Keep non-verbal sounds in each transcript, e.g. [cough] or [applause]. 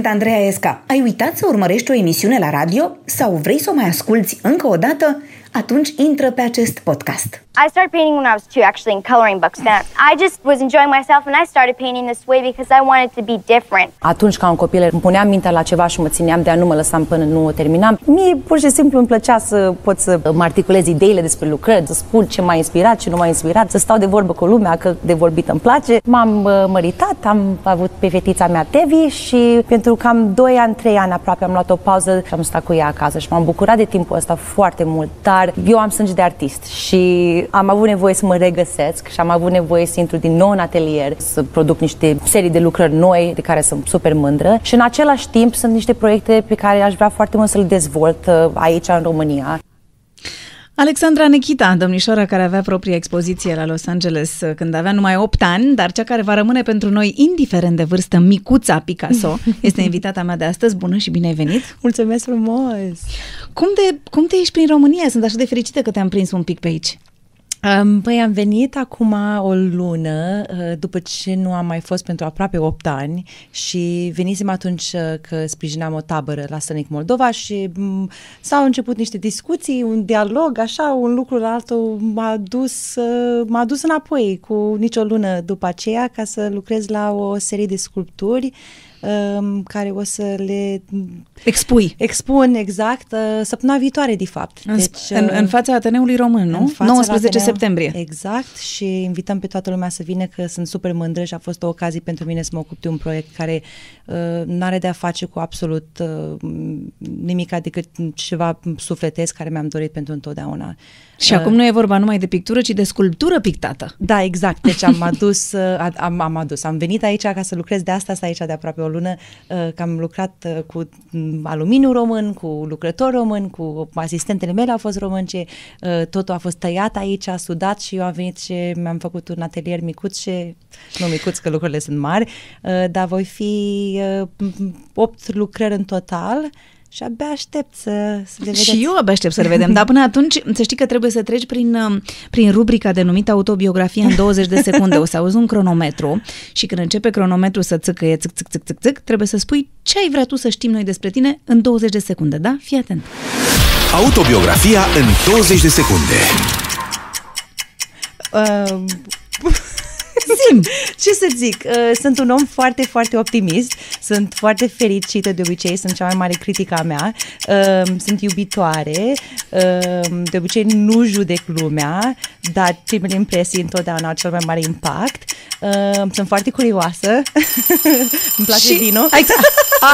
Sunt Andreea Esca. Ai uitat să urmărești o emisiune la radio sau vrei să o mai asculți încă o dată? Atunci intră pe acest podcast. I started painting when I was two, actually, in coloring books. Then I just was enjoying myself, and I started painting this way because I wanted to be different. Atunci, ca un copil, îmi puneam mintea la ceva și mă țineam de a nu mă lăsam până nu o terminam. Mie, pur și simplu, îmi plăcea să pot să mă articulez ideile despre lucrări, să spun ce m-a inspirat, ce nu m-a inspirat, să stau de vorbă cu lumea, că de vorbit îmi place. M-am uh, măritat, am avut pe fetița mea Tevi și pentru cam 2 ani, 3 ani aproape am luat o pauză și am stat cu ea acasă și m-am bucurat de timpul ăsta foarte mult. Dar eu am sânge de artist și am avut nevoie să mă regăsesc și am avut nevoie să intru din nou în atelier, să produc niște serii de lucrări noi de care sunt super mândră și în același timp sunt niște proiecte pe care aș vrea foarte mult să le dezvolt uh, aici în România. Alexandra Nechita, domnișoara care avea propria expoziție la Los Angeles uh, când avea numai 8 ani, dar cea care va rămâne pentru noi, indiferent de vârstă, micuța Picasso, [laughs] este invitata mea de astăzi. Bună și bine ai venit! Mulțumesc frumos! Cum te, cum te ești prin România? Sunt așa de fericită că te-am prins un pic pe aici. Um, păi am venit acum o lună, uh, după ce nu am mai fost pentru aproape 8 ani și venisem atunci uh, că sprijinam o tabără la Sănic Moldova și um, s-au început niște discuții, un dialog, așa, un lucru la altul m-a dus, uh, m-a dus înapoi cu nicio lună după aceea ca să lucrez la o serie de sculpturi um, care o să le expui. Expun exact uh, săptămâna viitoare, de fapt. În, deci, în, în fața Ateneului Român, nu? 19 Ateneu, septembrie. Exact și invităm pe toată lumea să vină că sunt super mândră și a fost o ocazie pentru mine să mă ocup de un proiect care uh, nu are de a face cu absolut uh, nimic decât ceva sufletesc care mi-am dorit pentru întotdeauna. Și uh, acum nu e vorba numai de pictură, ci de sculptură pictată. Da, exact. Deci am adus, uh, am, am adus, am venit aici ca să lucrez de asta, asta aici de aproape o lună, uh, că am lucrat uh, cu aluminiu român, cu lucrători români, cu asistentele mele au fost românce, uh, totul a fost tăiat aici, a sudat și eu am venit și mi-am făcut un atelier micuț și, nu micuț că lucrurile sunt mari, uh, dar voi fi opt lucrări în total și abia aștept să, să le vedeți. Și eu abia aștept să le vedem, dar până atunci să știi că trebuie să treci prin, prin rubrica denumită autobiografie în 20 de secunde. O să auzi un cronometru și când începe cronometru să țâcăie țâc, țâc, țâc, țâc, țâc, trebuie să spui ce ai vrea tu să știm noi despre tine în 20 de secunde, da? Fii atent! Autobiografia în 20 de secunde. Uh, Zim, ce să zic, uh, sunt un om foarte, foarte optimist, sunt foarte fericită de obicei, sunt cea mai mare critica a mea, uh, sunt iubitoare, uh, de obicei nu judec lumea, dar primele impresii întotdeauna au cel mai mare impact, sunt foarte curioasă, [laughs] îmi place și vinul. Ai,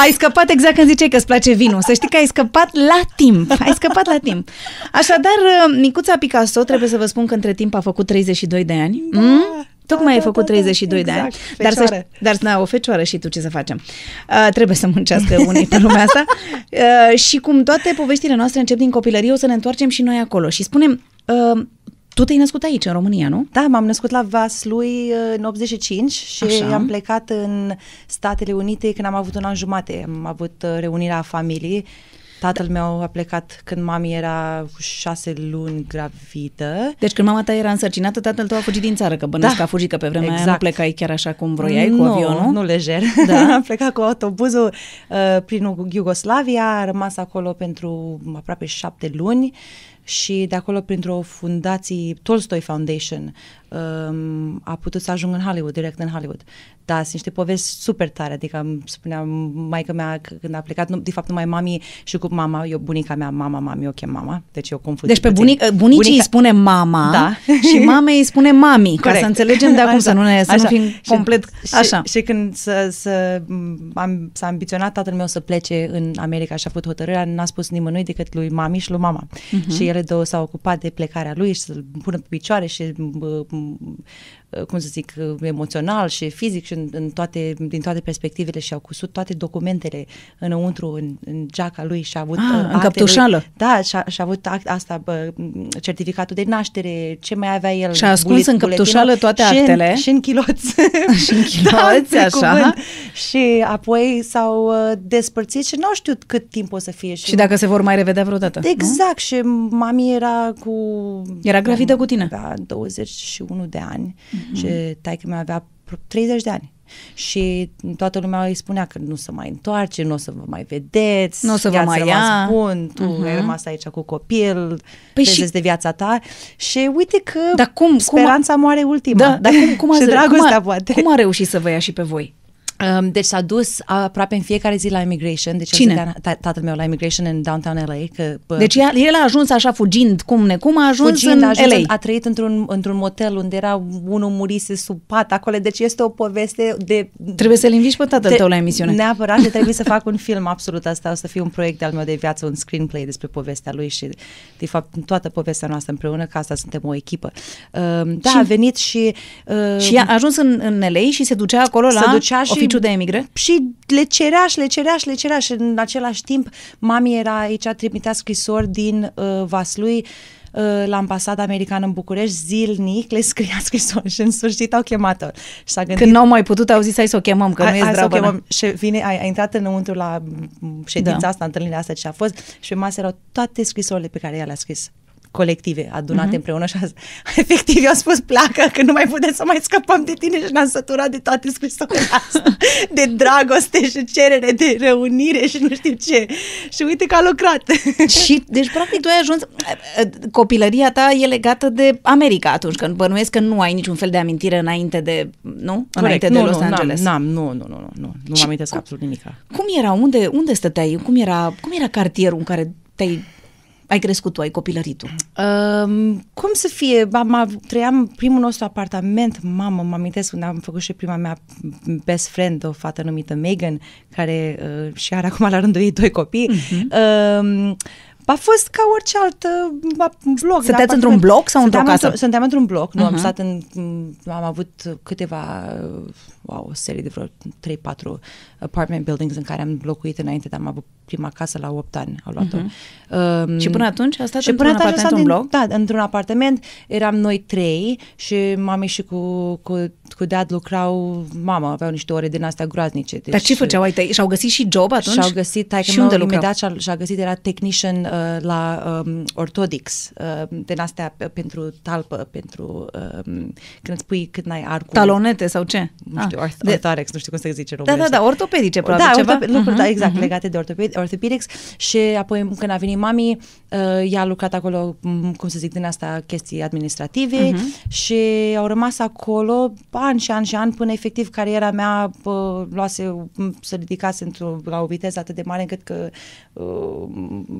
ai scăpat exact când ziceai că îți place vinul, să știi că ai scăpat la timp, ai scăpat la timp. Așadar, Micuța Picasso, trebuie să vă spun că între timp a făcut 32 de ani. Da. Mm? Tocmai da, ai făcut da, 32 da, exact, de ani. Dar, să, dar da, o fecioară și tu ce să facem. Uh, trebuie să muncească [laughs] unii pe lumea asta. Uh, și cum toate poveștile noastre încep din copilărie, o să ne întoarcem și noi acolo. Și spunem, uh, tu te-ai născut aici, în România, nu? Da, m-am născut la Vaslui uh, în 85 și Așa. am plecat în Statele Unite când am avut un an jumate. Am avut uh, reunirea familiei Tatăl meu a plecat când mami era cu șase luni gravidă. Deci când mama ta era însărcinată, tatăl tău a fugit din țară, că bănesc da. a fugit, că pe vremea exact. aia nu plecai chiar așa cum vroiai, nu, cu avionul. Nu, lejer. Da. [laughs] am plecat cu autobuzul uh, prin Iugoslavia, a rămas acolo pentru aproape șapte luni și de acolo printr-o fundație, Tolstoy Foundation, um, a putut să ajungă în Hollywood, direct în Hollywood. Da, sunt niște povesti super tare, adică îmi spunea maica mea când a plecat, nu, de fapt numai mami și cu mama, eu bunica mea, mama, mami, o chem mama, deci eu confund. Deci pe bunic, bunicii bunica... îi spune mama da. și [laughs] mamei îi spune mami, Corect. ca să înțelegem de acum așa, să nu, ne, să așa. nu fim și, complet și, așa. Și, și când să, să, am, s-a ambiționat tatăl meu să plece în America și a făcut hotărârea, n-a spus nimănui decât lui mami și lui mama. Uh-huh. Și ele două s-au ocupat de plecarea lui și să-l pună pe picioare și Uh, cum să zic, uh, emoțional și fizic și în, în toate, din toate perspectivele și au cusut toate documentele înăuntru, în, în geaca lui și a avut... Ah, uh, în căptușală. Lui, da, și a, și a avut act, asta, bă, certificatul de naștere, ce mai avea el. Și a ascuns bulet, în căptușală toate și actele. În, și în chiloți. [laughs] și în [laughs] chiloți, da, așa. Cuvânt. Și apoi s-au despărțit și nu știut cât timp o să fie. Și, și dacă se vor mai revedea vreodată. Exact, nu? și mami era cu... Era gravidă cu tine. Da, 21 de ani. Mm-hmm. Și taică mi avea 30 de ani. Și toată lumea îi spunea că nu se mai întoarce, nu o să vă mai vedeți, Nu o să vă i-ați mai rămas ia. bun, tu Mhm. ai rămas aici cu copil, Păi păi și- și... de viața ta. Și uite că Dar cum- cum a- speranța moare ultima. Da, dar cum, cum, [laughs] și ați, dragostea cum, a, poate. cum a reușit să vă ia și pe voi? Um, deci s-a dus aproape în fiecare zi la immigration. Deci Cine? el stătea- ta- tatăl meu la immigration în downtown LA. Că, bă, Deci el, el a ajuns așa fugind cum necum, a ajuns fugind, în a, ajuns, LA. în- a trăit într-un, într-un motel unde era unul murise sub pat acolo. Deci este o poveste de... Trebuie să-l inviți pe tatăl de- tău la emisiune. Neapărat și trebuie să fac un film absolut. Asta o să fie un proiect al meu de viață, un screenplay despre povestea lui și de fapt toată povestea noastră împreună, că asta suntem o echipă. Um, da, Și- a venit și... Uh, Și a ajuns în, în LA și se ducea acolo la se ducea și, oficiul de emigră? Și le cerea și le cerea și le cerea și în același timp mami era aici, trimitea scrisori din uh, Vaslui uh, la ambasada americană în București zilnic, le scria [laughs] scrisori și în sfârșit au chemat-o. Și s-a gândit Când n-au mai putut auzi, hai să o chemăm, că nu Hai- e hai să o zdravă. chemăm. Și vine, a, a intrat înăuntru la m, ședința Da. asta, întâlnirea asta ce a fost și pe masă erau toate scrisorile pe care ea le-a scris colective, adunate uh-huh. împreună și a, [laughs] efectiv i-au spus pleacă că nu mai putem să mai scăpăm de tine și ne-am săturat de toate scrisorile astea, [laughs] de dragoste și cerere de reunire și nu știu ce. Și uite că a lucrat. [laughs] Și, deci, practic, tu ai ajuns... Copilăria ta e legată de America atunci, că bănuiesc că nu ai niciun fel de amintire înainte de, nu? Înainte de nu, Los nu, Angeles. N-am, n-am, nu, nu, nu, nu, nu, nu mă amintesc absolut nimic. Cum era? Unde, unde stăteai? Cum era, cum era cartierul în care te-ai, ai crescut tu, ai copilărit tu? Um, cum să fie? Am, av- trăiam primul nostru apartament, mamă, mă amintesc unde am făcut și prima mea best friend, o fată numită Megan, care uh, și are acum la rândul ei doi copii. Uh-huh. Um, a fost ca orice alt uh, bloc. Stăteați apartament. într-un bloc sau într-o Stăteam casă? Într- suntem într-un bloc, nu, am Mhm. stat în, m, am avut câteva, uh, wow, o serie de vreo 3-4 apartment buildings în care am locuit înainte, dar am avut prima casă la 8 ani, au luat-o. Um, Mhm. Și până atunci a stat și într-un până atunci apartament, am un stat Da, într-un apartament eram noi trei și mami și cu, cu, cu dad lucrau, mama, aveau niște ore din astea groaznice. Deci, Dar ce făceau ai tăi? Și-au găsit și job atunci? Și-au găsit, tai și unde lucrau? imediat și-a, și-a găsit, era technician uh, la um, orthodix, uh, din astea pe- pentru talpă, pentru um, când îți pui când ai arcul. Talonete sau ce? Nu știu, Ah, orth- de- orthorex, nu știu cum se zice în Da, da, românește. da, ortopedice, probabil da, ceva. ortope- lucruri, Mhm, da, exact, mhm. legate de ortope- orthopedics și apoi când a venit mami, uh, ea a lucrat acolo, m, cum să zic, din asta chestii administrative Mhm. și au rămas acolo ani și ani și ani până efectiv cariera mea uh, luase, m, se ridicase într-o, la o viteză atât de mare încât că uh,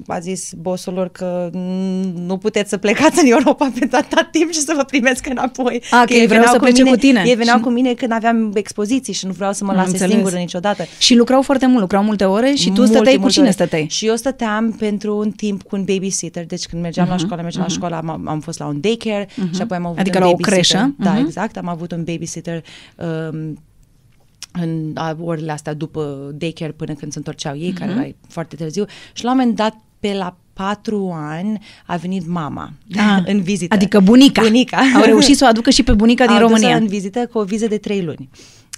a zis bossul lor că mm, nu puteți să plecați în Europa pentru atât timp și să vă primesc înapoi. A, că ei vreau veneau să plece mine, cu tine. Ei veneau Și- cu mine când aveam expoziții și nu vreau să mă Am lase înțeles. singură niciodată. Și lucrau foarte mult, lucrau multe ore și tu Multe, stăteai cu multe cine ore. stăteai? Și eu stăteam pentru un timp cu un babysitter. Deci când mergeam Mhm, la școală, mergeam la școală, am, am fost la un daycare și apoi am avut Adică un la o babysitter. creșă? Da, Mhm. exact. Am avut un babysitter um, în a, orele astea după daycare până când se întorceau ei, care era foarte târziu. Și la un moment dat, pe la patru ani, a venit mama Ah, [laughs] în vizită. Adică bunica. Bunica. Au reușit să o aducă și pe bunica [laughs] din Au dus-o România. în vizită cu o viză de trei luni.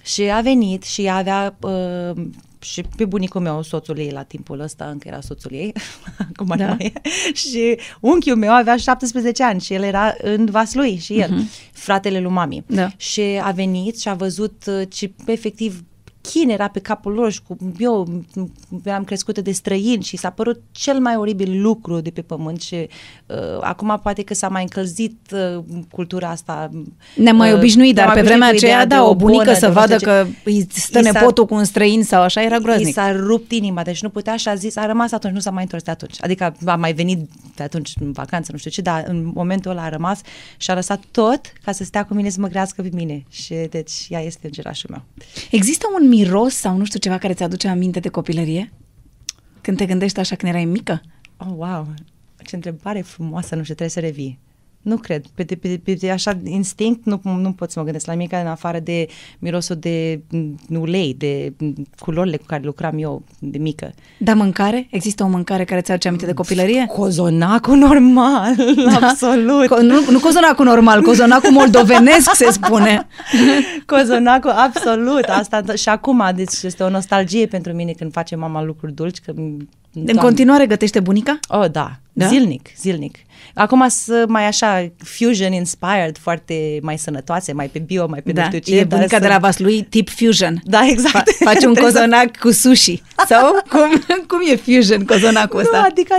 Și a venit și ea avea uh, și pe bunicul meu, soțul ei la timpul ăsta, încă era soțul ei, [laughs] acum Da. da. e, și unchiul meu avea 17 ani și el era în Vaslui și el, fratele lui mami. Da. Și a venit și a văzut uh, ce efectiv chin era pe capul lor și cu eu m- eram crescută de străini și s-a părut cel mai oribil lucru de pe pământ și uh, acum poate că s-a mai încălzit uh, cultura asta. Ne-am mai uh, obișnuit, dar ne-am pe mai vremea obișnuit cu aceea, ideea da, de o bunică bonă, să de nu vadă știu ce. că îi stă I s-a- nepotul cu un străin sau așa, era I groaznic. s-a rupt inima, deci nu putea și a zis, a rămas atunci, nu s-a mai întors de atunci. Adică a mai venit de atunci în vacanță, nu știu ce, dar în momentul ăla a rămas și a lăsat tot ca să stea cu mine să mă crească pe mine. Și deci ea este îngerașul meu. Există un miros sau nu știu ceva care ți-aduce aminte de copilărie? Când te gândești așa când erai mică? Oh, wow! Ce întrebare frumoasă, nu știu, trebuie să revii. Nu cred. Pe, de, pe, pe, de așa instinct nu, nu pot să mă gândesc la nimic în afară de mirosul de mm, ulei, de mm, culorile cu care lucram eu de mică. Dar mâncare? Există o mâncare care ți-aduce aminte de copilărie? Cozonacul normal, [laughs] absolut. Co- nu, nu cozonacul normal, cozonacul moldovenesc se spune. [laughs] Cozonacul, absolut. Asta și acum, deci este o nostalgie pentru mine când face mama lucruri dulci. Că, În continuare gătește bunica? Oh, da. Da? Da? Zilnic, zilnic. Acum sunt mai așa fusion inspired, foarte mai sănătoase, mai pe bio, mai pe Da, nu știu ce. e dar bunica de sunt- la Vaslui, tip fusion. Da, exact. Fa- faci un [laughs] Trebuie să- cozonac cu sushi. Sau cum, cum e fusion cozonacul Nu, ăsta? adică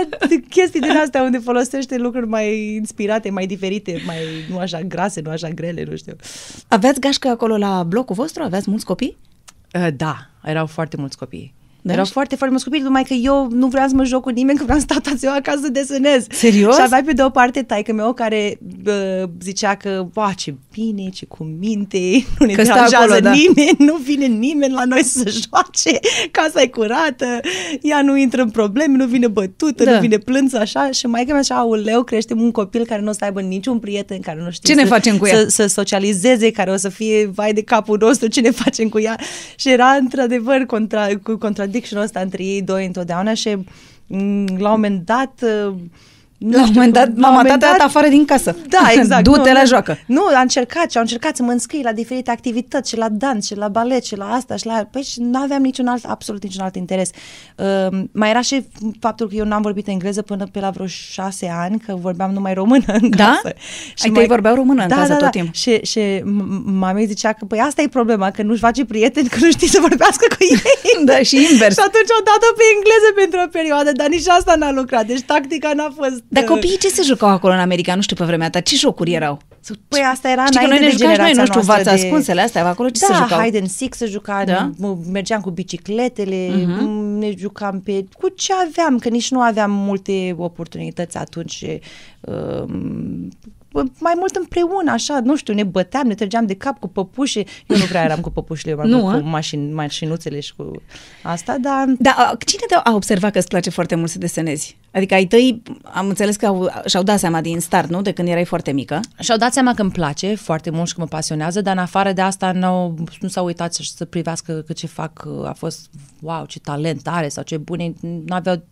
chestii din astea unde folosește lucruri mai inspirate, mai diferite, mai nu așa grase, nu așa grele, nu știu. Aveați gașcă acolo la blocul vostru? Aveați mulți copii? Uh, da, erau foarte mulți copii. Da? Da? Erau foarte, foarte mulți copii, numai că eu nu vreau să mă joc cu nimeni, că vreau să stau toată ziua acasă să desenez. Serios? Și aveai pe de o parte taică meu care bă, zicea că, ba, ce bine, ce cu minte, [laughs] nu ne Că stă deranjează acolo, da. nimeni, nu vine nimeni la noi să [laughs] joace, casa e curată, ea nu intră în probleme, nu vine bătută, Da. nu vine plânsă, așa. Și mai că așa, auleu, creștem un copil care nu o să aibă niciun prieten, care nu știe Ce ne să, facem cu ea? să, să socializeze, care o să fie vai de capul nostru, ce ne [laughs] facem cu ea. Și era într-adevăr contra, cu contradiction ăsta între ei doi întotdeauna și m, la un moment dat uh, nu La un știu, moment dat, la un mama ta moment te-a dat afară din casă. Da, [laughs] exact. Du-te nu, la nu, joacă. Nu, a încercat și au încercat să mă înscrii la diferite activități, și la dans, și la balet, și la asta, și la aia. Păi și nu aveam niciun alt, absolut niciun alt interes. Uh, mai era și faptul că eu n-am vorbit engleză până pe la vreo șase ani, că vorbeam numai română în Da? casă. Ai tăi vorbeau română în da, casă da, tot da. timpul. Și, și m- mama mea zicea că, păi asta e problema, că nu-și face prieteni, că nu știi să vorbească cu ei. [laughs] Da, și invers. și atunci o dată pe engleză pentru o perioadă, dar nici asta n-a lucrat. Deci tactica n-a fost... Dar uh, copiii ce se jucau acolo în America? Nu știu pe vremea ta. Ce jocuri erau? Păi asta era Știi că noi înainte ne de jucam și noi, generația nu știu, noastră vața de- ascunsele astea, acolo ce da, se jucau? hide and seek se juca, Da? da? mergeam cu bicicletele, uh-huh. ne jucam pe... Cu ce aveam, că nici nu aveam multe oportunități atunci. și, Um, mai mult împreună, așa, nu știu, ne băteam, ne trăgeam de cap cu păpușe. Eu nu prea eram cu păpușile, eu mai Nu, mult a? cu mașin, mașinuțele și cu asta, dar... Da, a, cine te a observat că îți place foarte mult să desenezi? Adică ai tăi, am înțeles că au, și-au dat seama din start, nu? De când erai foarte mică. Și-au dat seama că îmi place foarte mult și că mă pasionează, dar în afară de asta nu, nu s-au uitat să, să privească că ce fac a fost, wow, ce talent are sau ce bune, nu aveau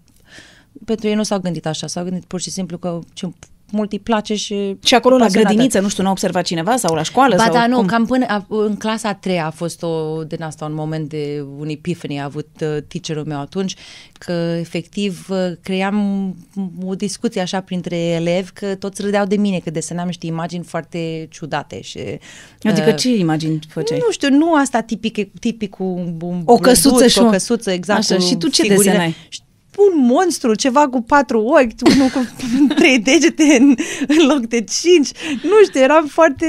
pentru ei nu s-au gândit așa, s-au gândit pur și simplu că ce mult îi place și... Și acolo la pasionată. grădiniță, nu știu, n-a observat cineva sau la școală? Ba sau da, nu, cum? cam până a, în clasa a treia a fost o, din asta un moment de un epiphany a avut uh, teacherul meu atunci, că efectiv uh, cream o discuție așa printre elevi, că toți râdeau de mine, că desenam niște imagini foarte ciudate și... Adică uh, ce imagini făceai? Nu știu, nu asta tipic, tipic cu un O căsuță blăduț, și o o- căsuță, exact. Așa, cu și tu ce figurile. desenai? Și Un monstru, ceva cu patru ochi, unul cu [laughs] trei degete în, în loc de cinci. Nu știu, eram foarte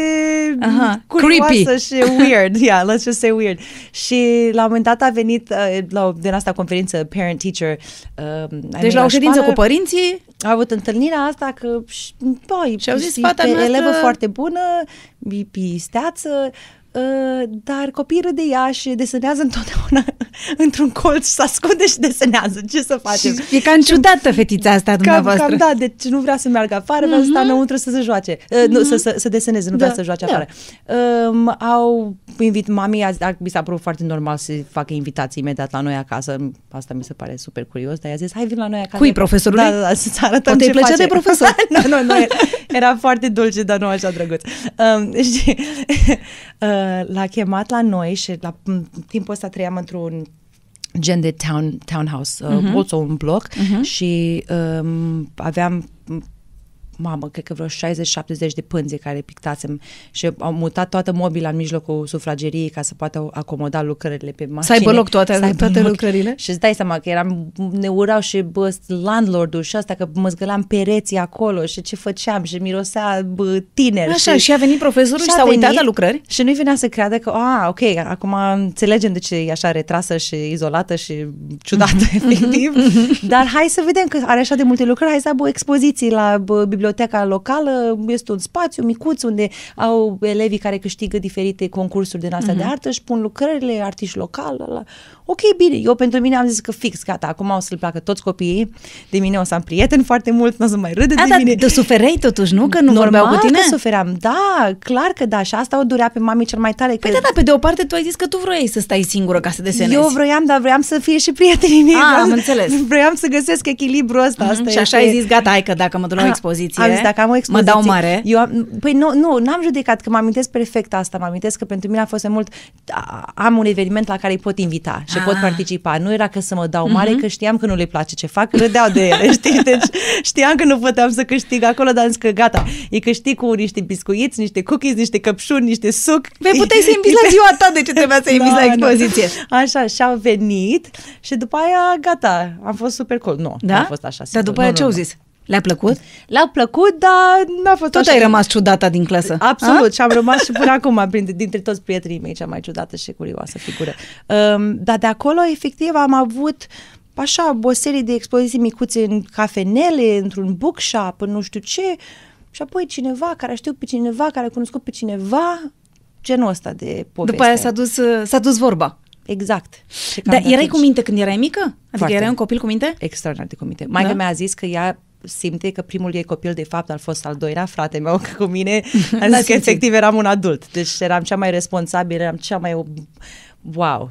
Aha, curioasă creepy. și weird. [laughs] Yeah, let's just say weird. Și la un moment dat a venit uh, la o, din asta conferință parent-teacher. Uh, Deci la o ședință cu părinții, a avut întâlnirea asta că, și- băi, Și-au zis, e fata pe noastră- elevă foarte bună, e pisteață, uh, dar copiii râd de ea și desenează întotdeauna [laughs] într-un colț, se ascunde și desenează. Ce să facem? și e ca în ciudată fetița asta Cam, dumneavoastră. cam da, deci nu vrea să meargă afară, vrea să stea înăuntru să se joace, uh, nu, să, să, să deseneze, nu Da, vrea să joace da. afară. Um, au invit mami, a, a, mi s-a părut foarte normal să facă invitații imediat la noi acasă. Asta mi se pare super curios, dar i-a zis, hai vin la noi acasă. Cui, profesorului? Da, da, da, să-ți arătăm Poate ce îi plăcea face. de profesor. [laughs] nu, nu, nu, [laughs] era, era foarte dulce, dar nu așa drăguț. Um, [laughs] și uh, l-a chemat la noi și la în timpul ăsta trăiam într-un gen de town, townhouse, uh, uh-huh. also un bloc uh-huh. și um, aveam mamă, cred că vreo 60-70 de pânze care pictasem și au mutat toată mobila în mijlocul sufrageriei ca să poată acomoda lucrările pe mașini. aibă loc toate- toate lucrările? Și îți dai seama că eram, ne urau și bă, landlord-ul și asta că mă zgălam pereții acolo și ce făceam și mirosea bă, tineri. Așa, și a venit profesorul și a s-a uitat venit la lucrări? Și nu-i venea să creadă că, a, ok, acum înțelegem de ce e așa retrasă și izolată și ciudată, [laughs] efectiv, dar hai să vedem că are așa de multe lucrări, hai să aibă o expoziție la bă, biblioteca locală, este un spațiu micuț unde au elevii care câștigă diferite concursuri din astea de artă, își pun lucrările, artiști locali, la, la. ok, bine, eu pentru mine am zis că fix, gata, acum o să-l placă toți copiii, de mine o să am prieteni foarte mult, nu o să mai râde A, de dar mine. de suferei totuși, nu? Că nu Normal vorbeau cu tine? că sufeream, da, clar că da, și asta o durea pe mami cel mai tare. Că Păi da, da, pe de o parte tu ai zis că tu vroiai să stai singură ca să desenezi. eu vroiam, dar vroiam să fie și prietenii mei. Ah, Vreau am să- înțeles. [laughs] Vroiam să găsesc echilibrul ăsta. Mhm, Asta și așa este- ai zis, gata, hai că dacă mă duc la o A- expoziție... Am zis, dacă am o mă expoziție, dau mare. Eu am, păi nu, nu, n-am judecat, că mă amintesc perfect asta, mă amintesc că pentru mine a fost mai mult, a- am un eveniment la care îi pot invita și Ah. pot participa. Nu era că să mă dau mare, că știam că nu le place ce fac, râdeau de ele, [laughs] știi? Deci știam că nu puteam să câștig acolo, dar am zis că gata, e câștig cu niște biscuiți, niște cookies, niște căpșuni, niște suc. Păi puteai să inviți la [laughs] ziua ta, de ce trebuia să inviți la Da, da. expoziție? Așa, și-au venit și după aia, gata, am fost super cool. Nu, Da? nu a fost așa. Dar sigur. după Nu, aia nu, ce au nu. zis? Le-a plăcut? Le-a plăcut, dar n-a fost Tot așa. ai rămas ciudata din clasă. Absolut, și am rămas și până acum printre, dintre toți prietenii mei cea mai ciudată și curioasă figură. Um, dar de acolo, efectiv, am avut așa o serie de expoziții micuțe în cafenele, într-un bookshop, în nu știu ce, și apoi cineva care a știut pe cineva, care a cunoscut pe cineva, genul ăsta de poveste. După aia s-a dus, uh, s-a dus vorba. Exact. Și cam Dar de erai atunci- cu minte când erai mică? Adică Foarte. erai un copil cu minte? extraordinar de cu minte. Maica Da? mi-a zis că ea simte că primul ei copil de fapt a fost al doilea, frate meu, [laughs] că cu mine a L-a zis că simțit. efectiv eram un adult. Deci eram cea mai responsabilă, eram cea mai... Wow!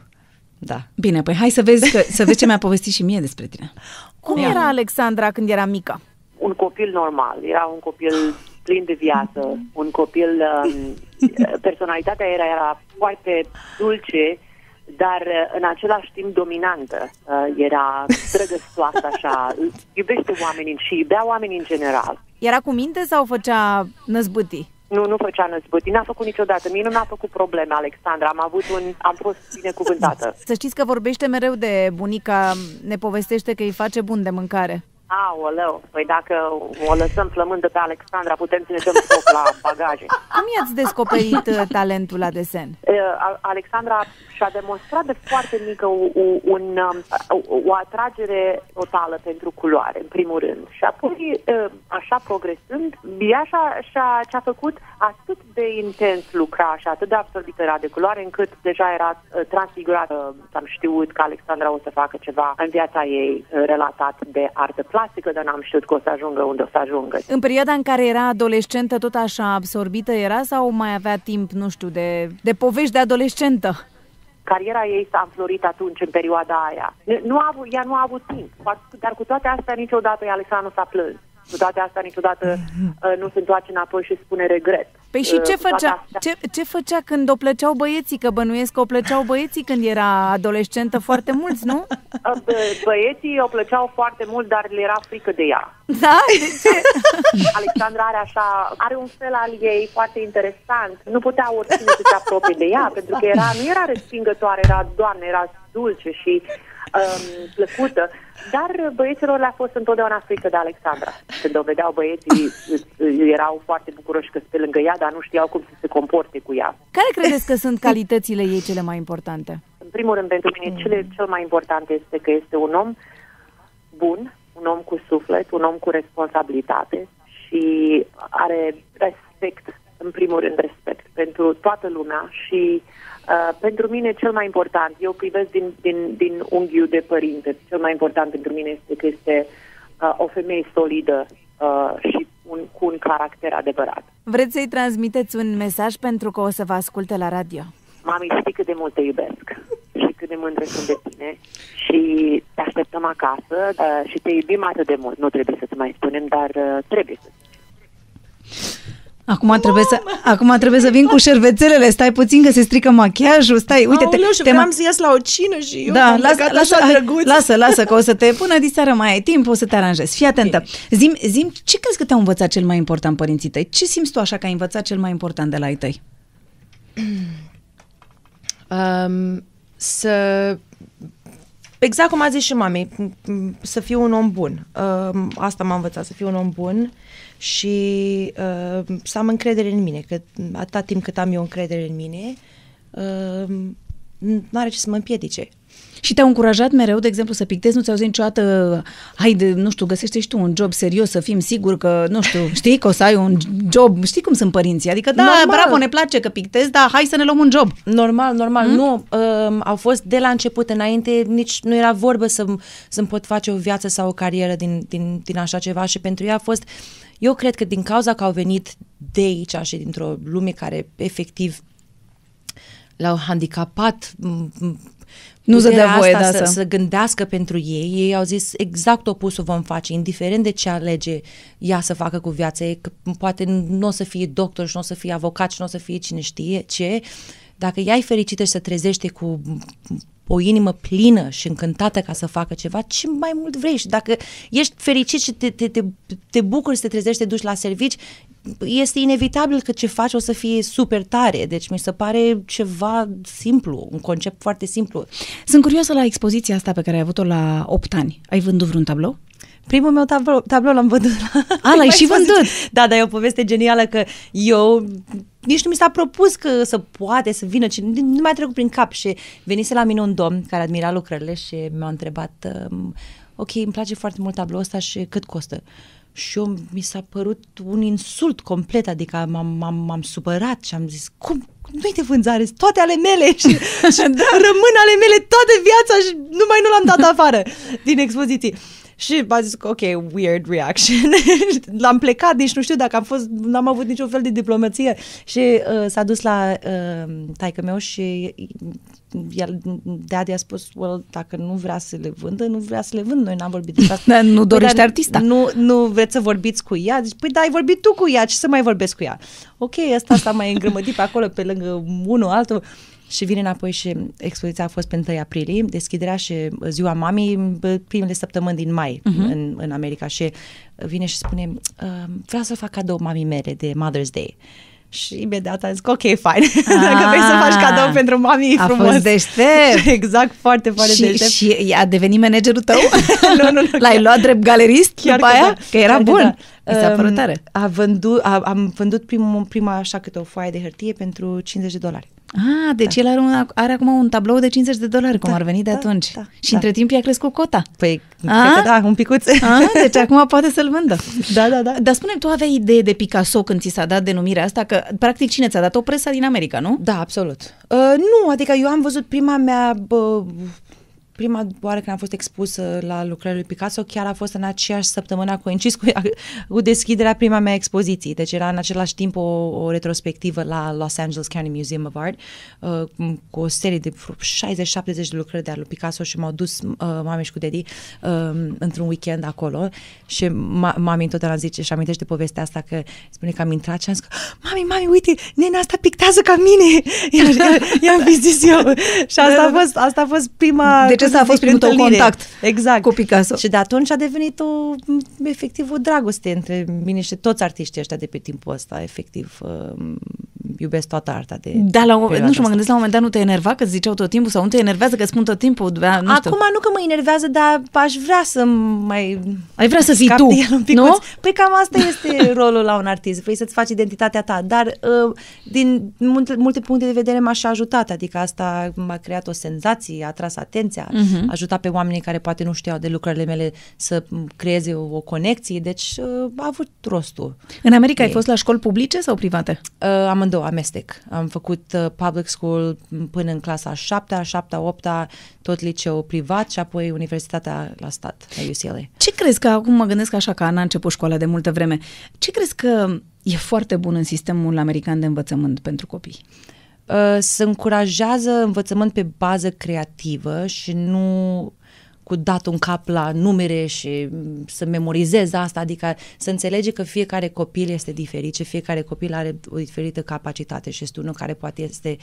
Da. Bine, păi hai să vezi, că, să vezi ce mi-a povestit și mie despre tine. Cum era Alexandra când era mică? un copil normal, era un copil plin de viață, un copil, um, [laughs] personalitatea era, era foarte dulce, dar uh, în același timp dominantă. Uh, Era drăgăstoasă așa, iubește oamenii și iubea oamenii în general. Era cu minte sau făcea năzbâtii? Nu, nu făcea năzbâtii, n-a făcut niciodată. Mie nu mi-a făcut probleme, Alexandra. Am avut un, am fost binecuvântată. Să știți că vorbește mereu de bunica, ne povestește că îi face bun de mâncare. Aoleu, păi dacă o lăsăm flămândă pe Alexandra, putem să ne dăm foc la bagaje. Cum i-ați descoperit uh, talentul la desen? Uh, A- Alexandra și-a demonstrat de foarte mică o, o, un, um, o- o atragere totală pentru culoare, în primul rând. Și apoi, uh, așa progresând, ea și-a, și-a, și-a făcut atât de intens lucra și atât de absorbită era de culoare, încât deja era uh, transfigurată. Am știut că Alexandra o să facă ceva în viața ei uh, relatat de artă plastică, dar n-am știut că o să ajungă unde o să ajungă. În perioada în care era adolescentă, tot așa absorbită era sau mai avea timp, nu știu, de, de povești de adolescentă? cariera ei s-a înflorit atunci, în perioada aia. Nu- Nu a avut, ea nu a avut timp, dar cu toate astea niciodată Alexandra nu s-a plâns. Cu toate astea niciodată uh, nu se întoarce înapoi și spune regret. Păi și Uh, ce cu toate făcea, astea- ce, ce făcea când o plăceau băieții? Că bănuiesc că o plăceau băieții când era adolescentă foarte mulți, nu? Uh, bă- Băieții o plăceau foarte mult, dar le era frică de ea. Da? De ce? [laughs] Alexandra are așa, are un fel al ei foarte interesant. Nu putea oricine să se apropie de ea, [laughs] pentru că era, nu era respingătoare, era doamnă, era dulce și um, plăcută. Dar băieților le-a fost întotdeauna frică de Alexandra. Când o vedeau băieții, [laughs] erau foarte bucuroși că sunt pe lângă ea, dar nu știau cum să se comporte cu ea. Care credeți că sunt [laughs] calitățile ei cele mai importante? În primul rând, pentru mine, cele, cel mai important este că este un om bun, un om cu suflet, un om cu responsabilitate și are respect, în primul rând respect pentru toată lumea și uh, pentru mine cel mai important, eu privesc din, din, din unghiul de părinte, cel mai important pentru mine este că este uh, o femeie solidă uh, și un, cu un caracter adevărat. Vreți să-i transmiteți un mesaj pentru că o să vă asculte la radio? Mami, știi cât de mult te iubesc și cât de mândră sunt de tine și te așteptăm acasă uh, și te iubim atât de mult. Nu trebuie să-ți mai spunem, dar uh, trebuie să Acum trebuie, să, acum trebuie să vin cu șervețelele, stai puțin că se strică machiajul, stai, uite, te, Aoleu, și te vreau să ies la o cină și eu da, am lasă, plecat lasă, așa hai, drăguț. lasă, lasă, că o să te [laughs] până diseară mai ai timp, o să te aranjezi. Fii atentă. Zim, zim, ce crezi că te-au învățat cel mai important părinții tăi? Ce simți tu așa că ai învățat cel mai important de la ei tăi? [clears throat] Um, să... Exact cum a zis și mami, m- m- să fiu un om bun. Um, asta m-a învățat, să fiu un om bun și uh, să am încredere în mine, că atâta timp cât am eu încredere în mine, uh, nu are ce să mă împiedice. Și te-au încurajat mereu, de exemplu, să pictezi, nu ți-au zis niciodată, haide, nu știu, găsește și tu un job serios, să fim siguri că, nu știu, [laughs] știi că o să ai un job, știi cum sunt părinții, adică da, Normal. bravo, ne place că pictezi, dar hai să ne luăm un job. Normal, normal. Mm? Nu, um, au fost de la început înainte, nici nu era vorbă să, să-mi pot face o viață sau o carieră din, din, din așa ceva și pentru ei a fost, eu cred că din cauza că au venit de aici și dintr-o lume care efectiv l-au handicapat m- m- Nu se dea puterea voie, asta da, să, să- să gândească pentru ei. Ei au zis exact opusul vom face, indiferent de ce alege ea să facă cu viața ei, că poate nu o să fie doctor și nu o să fie avocat și nu o să fie cine știe ce. Dacă ea e fericită și se trezește cu o inimă plină și încântată ca să facă ceva, ce mai mult vrei? Și dacă ești fericit și te, te, te, te bucuri să te trezești, te duci la servici, este inevitabil că ce faci o să fie super tare. Deci mi se pare ceva simplu, un concept foarte simplu. Sunt curioasă la expoziția asta pe care ai avut-o la 8 ani. Ai vândut vreun tablou? Primul meu tablou, tablou l-am vândut la... A, l-ai [laughs] și Mai vândut? Da, dar e o poveste genială că eu nici nu mi s-a propus că să poate să vină, ci nu mi-a trecut prin cap și venise la mine un domn care admira lucrările și m-a întrebat um, ok, îmi place foarte mult tabloul ăsta și cât costă? Și eu mi s-a părut un insult complet, adică m-am, m-am, m-am supărat și am zis, cum? Nu-i de vânzare, sunt toate ale mele [laughs] și, și [laughs] rămân ale mele toată viața și numai nu l-am dat afară din expoziții. Și a zis că, ok, weird reaction. [laughs] L-am plecat, nici nu știu dacă am fost, n-am avut niciun fel de diplomație. Și uh, s-a dus la uh, taică meu și el, daddy a spus, well, dacă nu vrea să le vândă, nu vrea să le vând. Noi n-am vorbit despre asta. Dar [laughs] nu dorește dar artista. Nu, nu vreți să vorbiți cu ea? Zici, păi da, ai vorbit tu cu ea, ce să mai vorbesc cu ea? Ok, ăsta s-a mai îngrămădit pe acolo, pe lângă unul, altul. Și vine înapoi și expoziția a fost pe 1 aprilie, deschiderea și ziua mamei bă, primele săptămâni din mai uh-huh. în, în America și vine și spune uh, vreau să fac cadou mamii mele de Mother's Day. Și imediat am zis că ok, fine, [laughs] dacă vrei să faci cadou pentru mami, e A frumos. fost deștept. [laughs] exact, foarte, foarte și, deștept. și a devenit managerul tău? [laughs] nu, nu, nu. L-ai luat drept galerist Chiar după că aia? da, Că era chiar că bun. da. Mi s-a părut Um, tare. A vândut, a, am vândut primul, prima așa câte o foaie de hârtie pentru 50 de dolari. Ah, deci el are, un, are acum un tablou de 50 de dolari, cum Da, ar veni de da, atunci. da, și da. între timp i-a crescut cota. Păi, A? cred că da, un picuț. Ah, deci acum poate să-l vândă. [laughs] Da, da, da. Dar spune tu aveai idee de Picasso când ți s-a dat denumirea asta? Că practic cine ți-a dat-o? Presa din America, nu? Da, absolut. Uh, nu, adică eu am văzut prima mea, bă, prima oară când am fost expusă la lucrările lui Picasso, chiar a fost în aceeași săptămână, a coincis cu, cu deschiderea prima mea expoziții. Deci era în același timp o, o retrospectivă la Los Angeles County Museum of Art uh, cu o serie de vreo 60-70 de lucrări de ale lui Picasso și m-au dus uh, mami și cu dedi uh, într-un weekend acolo și ma- mami întotdeauna zice și amintește povestea asta că spune că am intrat și am zis că mami, mami, uite, nena asta pictează ca mine. [laughs] I-am, i-am zis eu. Și asta a fost, asta a fost prima Deci ăsta a fost primul tău întâlnire. contact exact. cu Picasso. Și de atunci a devenit o, efectiv o dragoste între mine și toți artiștii ăștia de pe timpul ăsta, efectiv. Uh, iubesc toată arta de Da, la un, perioada nu știu, mă asta. gândesc la un moment dat nu te enerva că îți ziceau tot timpul sau nu te enervează că spun tot timpul, da, nu știu. Acum nu că mă enervează, dar aș vrea să mai Ai vrea să fii scap tu, de el un pic. nu? Păi cam asta este [laughs] rolul la un artist. Vrei să-ți faci identitatea ta, dar uh, din multe, multe puncte de vedere m-aș și ajutat. Adică asta m-a creat o senzație, a tras atenția, Mhm. Uh-huh. a ajutat pe oamenii care poate nu știau de lucrările mele să creeze o, o conexie. Deci uh, a avut rostul. În America ai Ei. fost la școli publice sau private? Uh, amândouă, amestec. Am făcut uh, public school până în clasa a șaptea, a șaptea, a opta, tot liceu privat și apoi universitatea la stat, la UCLA. Ce crezi că, acum mă gândesc așa că Ana a început școala de multă vreme, ce crezi că e foarte bun în sistemul american de învățământ pentru copii? Uh, se încurajează învățământ pe bază creativă și nu cu dat un cap la numere și mm, să memorizez asta, adică să înțelege că fiecare copil este diferit și fiecare copil are o diferită capacitate și este unul care poate este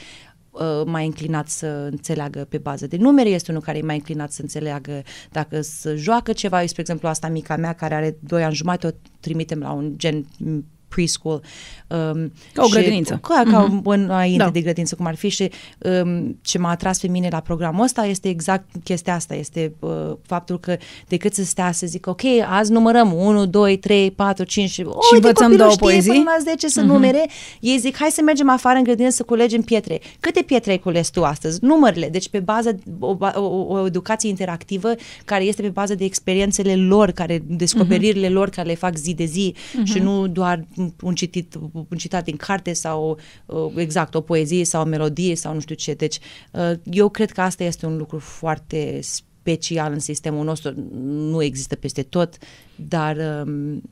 uh, mai înclinat să înțeleagă pe bază de numere, este unul care e mai înclinat să înțeleagă dacă să joacă ceva. Eu, spre exemplu, asta mica mea care are 2 ani jumate, o trimitem la un gen mm, preschool. Um, Ca o și- grădiniță. Ca, ca Mhm. un înainte Da. de grădință, cum ar fi și um, ce m-a atras pe mine la programul ăsta este exact chestia asta, este uh, faptul că decât să stea să zic, ok, azi numărăm 1, 2, 3, 4, 5 și, oh, uite, învățăm copilul două știe poezii? până la 10 să Mhm. numere, ei zic, hai să mergem afară în grădină să culegem pietre. Câte pietre ai cules tu astăzi? Numărele, deci pe bază, o, ba- o, o educație interactivă care este pe bază de experiențele lor, care descoperirile lor care le fac zi de zi și nu doar un citit, un citat din carte sau uh, exact o poezie sau o melodie sau nu știu ce. Deci uh, eu cred că asta este un lucru foarte special în sistemul nostru. Nu există peste tot, dar um,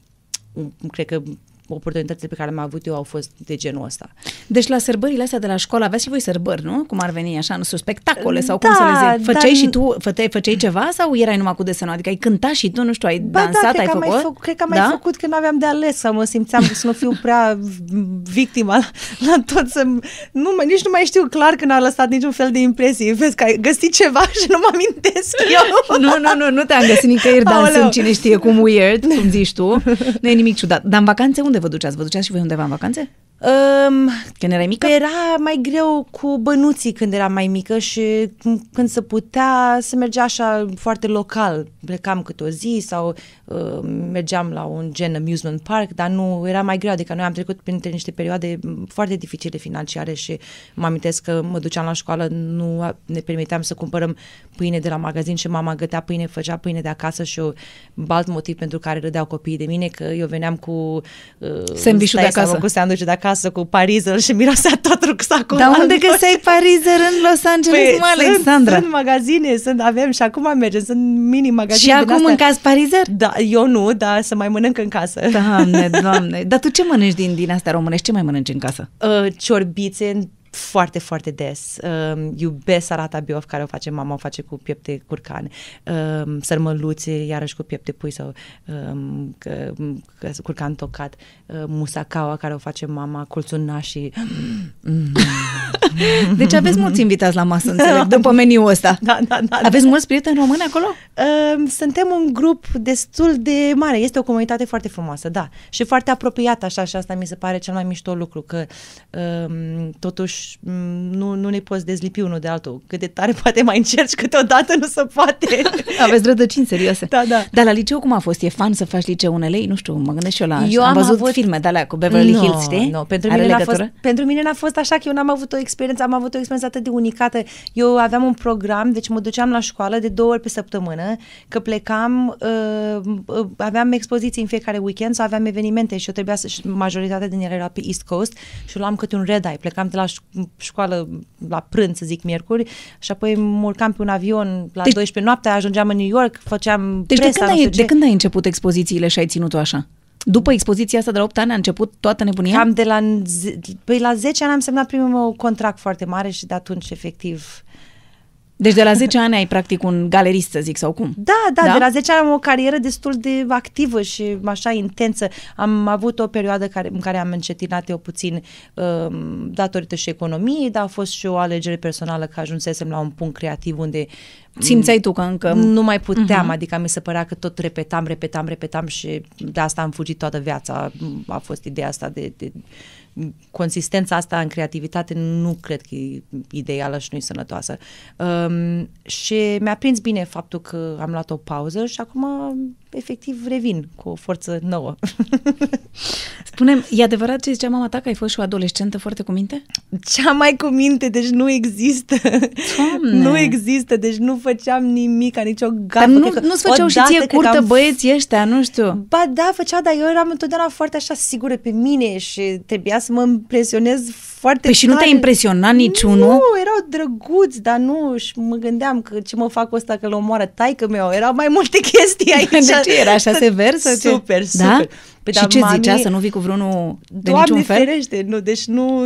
cred că oportunitățile pe care le-am avut eu au fost de genul ăsta. Deci la sărbările astea de la școală aveți și voi sărbări, nu? Cum ar veni așa, nu știu, spectacole sau Da, cum să le zic. Făceai dar- și tu, făceai, făceai ceva sau erai numai cu desenul? Adică ai cântat și tu, nu știu, ai Ba dansat, da, cred ai că am făcut? mai făcut, cred că am da? mai făcut când aveam de ales sau mă simțeam că să nu fiu prea victima la, la tot să nu mai, nici nu mai știu clar că n-a lăsat niciun fel de impresie. Vezi că ai găsit ceva [laughs] și nu mă amintesc eu. [laughs] Nu, nu, nu, nu te-am găsit nicăieri dansând Aoleu. cine știe cum weird, cum zici tu. Nu e nimic ciudat. Dar în vacanțe unde duceați și voi undeva în vacanțe? Um, Când erai mică? Era mai greu cu bănuții când eram mai mică și c- când se putea se mergea așa foarte local. Plecam câte o zi sau uh, mergeam la un gen amusement park, dar nu era mai greu. Adică noi am trecut printre niște perioade m, foarte dificile financiare și mă amintesc că mă duceam la școală, nu a- ne permiteam să cumpărăm pâine de la magazin și mama gătea pâine, făcea pâine de acasă și eu, alt motiv pentru care râdeau copiii de mine, că eu veneam cu uh, Sandwich-ul de stai seama, acasă. cu sandwich de acasă, cu parizel și mirosea tot rucsacul. Dar la unde noi. găseai parizer în Los Angeles, Păi, mă, sunt, Alexandra? Sunt magazine, sunt, avem și acum mergem, sunt mini magazine. Și din acum astea. mâncați parizer? Da, eu nu, dar să mai mănânc în casă. Doamne, [laughs] doamne. Dar tu ce mănânci din, din astea românești? Ce mai mănânci în casă? Uh, ciorbițe foarte, foarte des. Uh, iubesc arata biof care o face mama, o face cu piept de curcan. Uh, sărmăluțe, iarăși cu piept de pui sau uh, că, că, curcan tocat. Uh, musacaua care o face mama, colțunașii. [laughs] Deci aveți mulți invitați la masă, înțeleg, după meniul ăsta. [laughs] Da, da, da. Aveți mulți prieteni români acolo? Uh, suntem un grup destul de mare. Este o comunitate foarte frumoasă, da. Și foarte apropiată, așa, și asta mi se pare cel mai mișto lucru, că um, totuși um, nu, nu ne poți dezlipi unul de altul. Cât de tare poate mai încerci, câteodată nu se poate. [laughs] Aveți rădăcini serioase. Da, da. Dar la liceu cum a fost? E fan să faci liceu unelei? Nu știu, mă gândesc și eu la Eu am am văzut avut- filme de alea cu Beverly No, Hills, știi? No, pentru, Are mine n-a legătură? fost, pentru mine n-a fost așa că eu n-am avut o experiență, am avut o experiență atât de unicată. Eu aveam un program, deci mă duceam la școală de două ori pe săptămână, că plecam, uh, uh, aveam expoziții în fiecare weekend sau aveam evenimente și eu trebuia să, și majoritatea din ele era pe East Coast și luam câte un red eye. Plecam de la ș- școală la prânz, să zic, miercuri și apoi mă urcam pe un avion la Deci- 12 noaptea, ajungeam în New York, făceam Deci de presa, când, nu ai, știu ce. de când ai început expozițiile și ai ținut-o așa? După expoziția asta de la 8 ani a început toată nebunia? Cam de la, ze- păi la 10 ani am semnat primul meu contract foarte mare și de atunci, efectiv... Deci de la 10 ani ai practic un galerist, să zic, sau cum? Da, da, Da? da, de la 10 ani am o carieră destul de activă și așa intensă. Am avut o perioadă care, în care am încetinat eu puțin um, datorită și economiei, dar a fost și o alegere personală că ajunsesem la un punct creativ unde Simțeai tu că încă... nu mai puteam, uh-huh. adică mi se părea că tot repetam, repetam, repetam și de asta am fugit toată viața. A fost ideea asta de, de consistența asta în creativitate nu cred că e ideală și nu e sănătoasă. Um, și mi-a prins bine faptul că am luat o pauză și acum efectiv revin cu o forță nouă. [laughs] Spune-mi, e adevărat ce zicea mama ta că ai fost și o adolescentă foarte cu minte? Cea mai cu minte, deci nu există. Doamne! Nu există, deci nu făceam nimic, nicio gafă. Dar nu, Cred că nu-ți făceau și odată ție cred că curtă am băieții ăștia, nu știu. Ba da, făcea, dar eu eram întotdeauna foarte așa sigură pe mine și trebuia să mă impresionez foarte Păi și nu tare. te-a impresionat niciunul? Nu, erau drăguți, dar nu, și mă gândeam că ce mă fac ăsta că l omoară taică meu. Erau mai multe [laughs] chestii [laughs] aici. De ce? Era așa [laughs] sever sau ce? Super, Da? super. Păi, și dar ce mami- zicea? Să nu vii cu vreunul de Doamne niciun fel? ferește, nu, deci nu,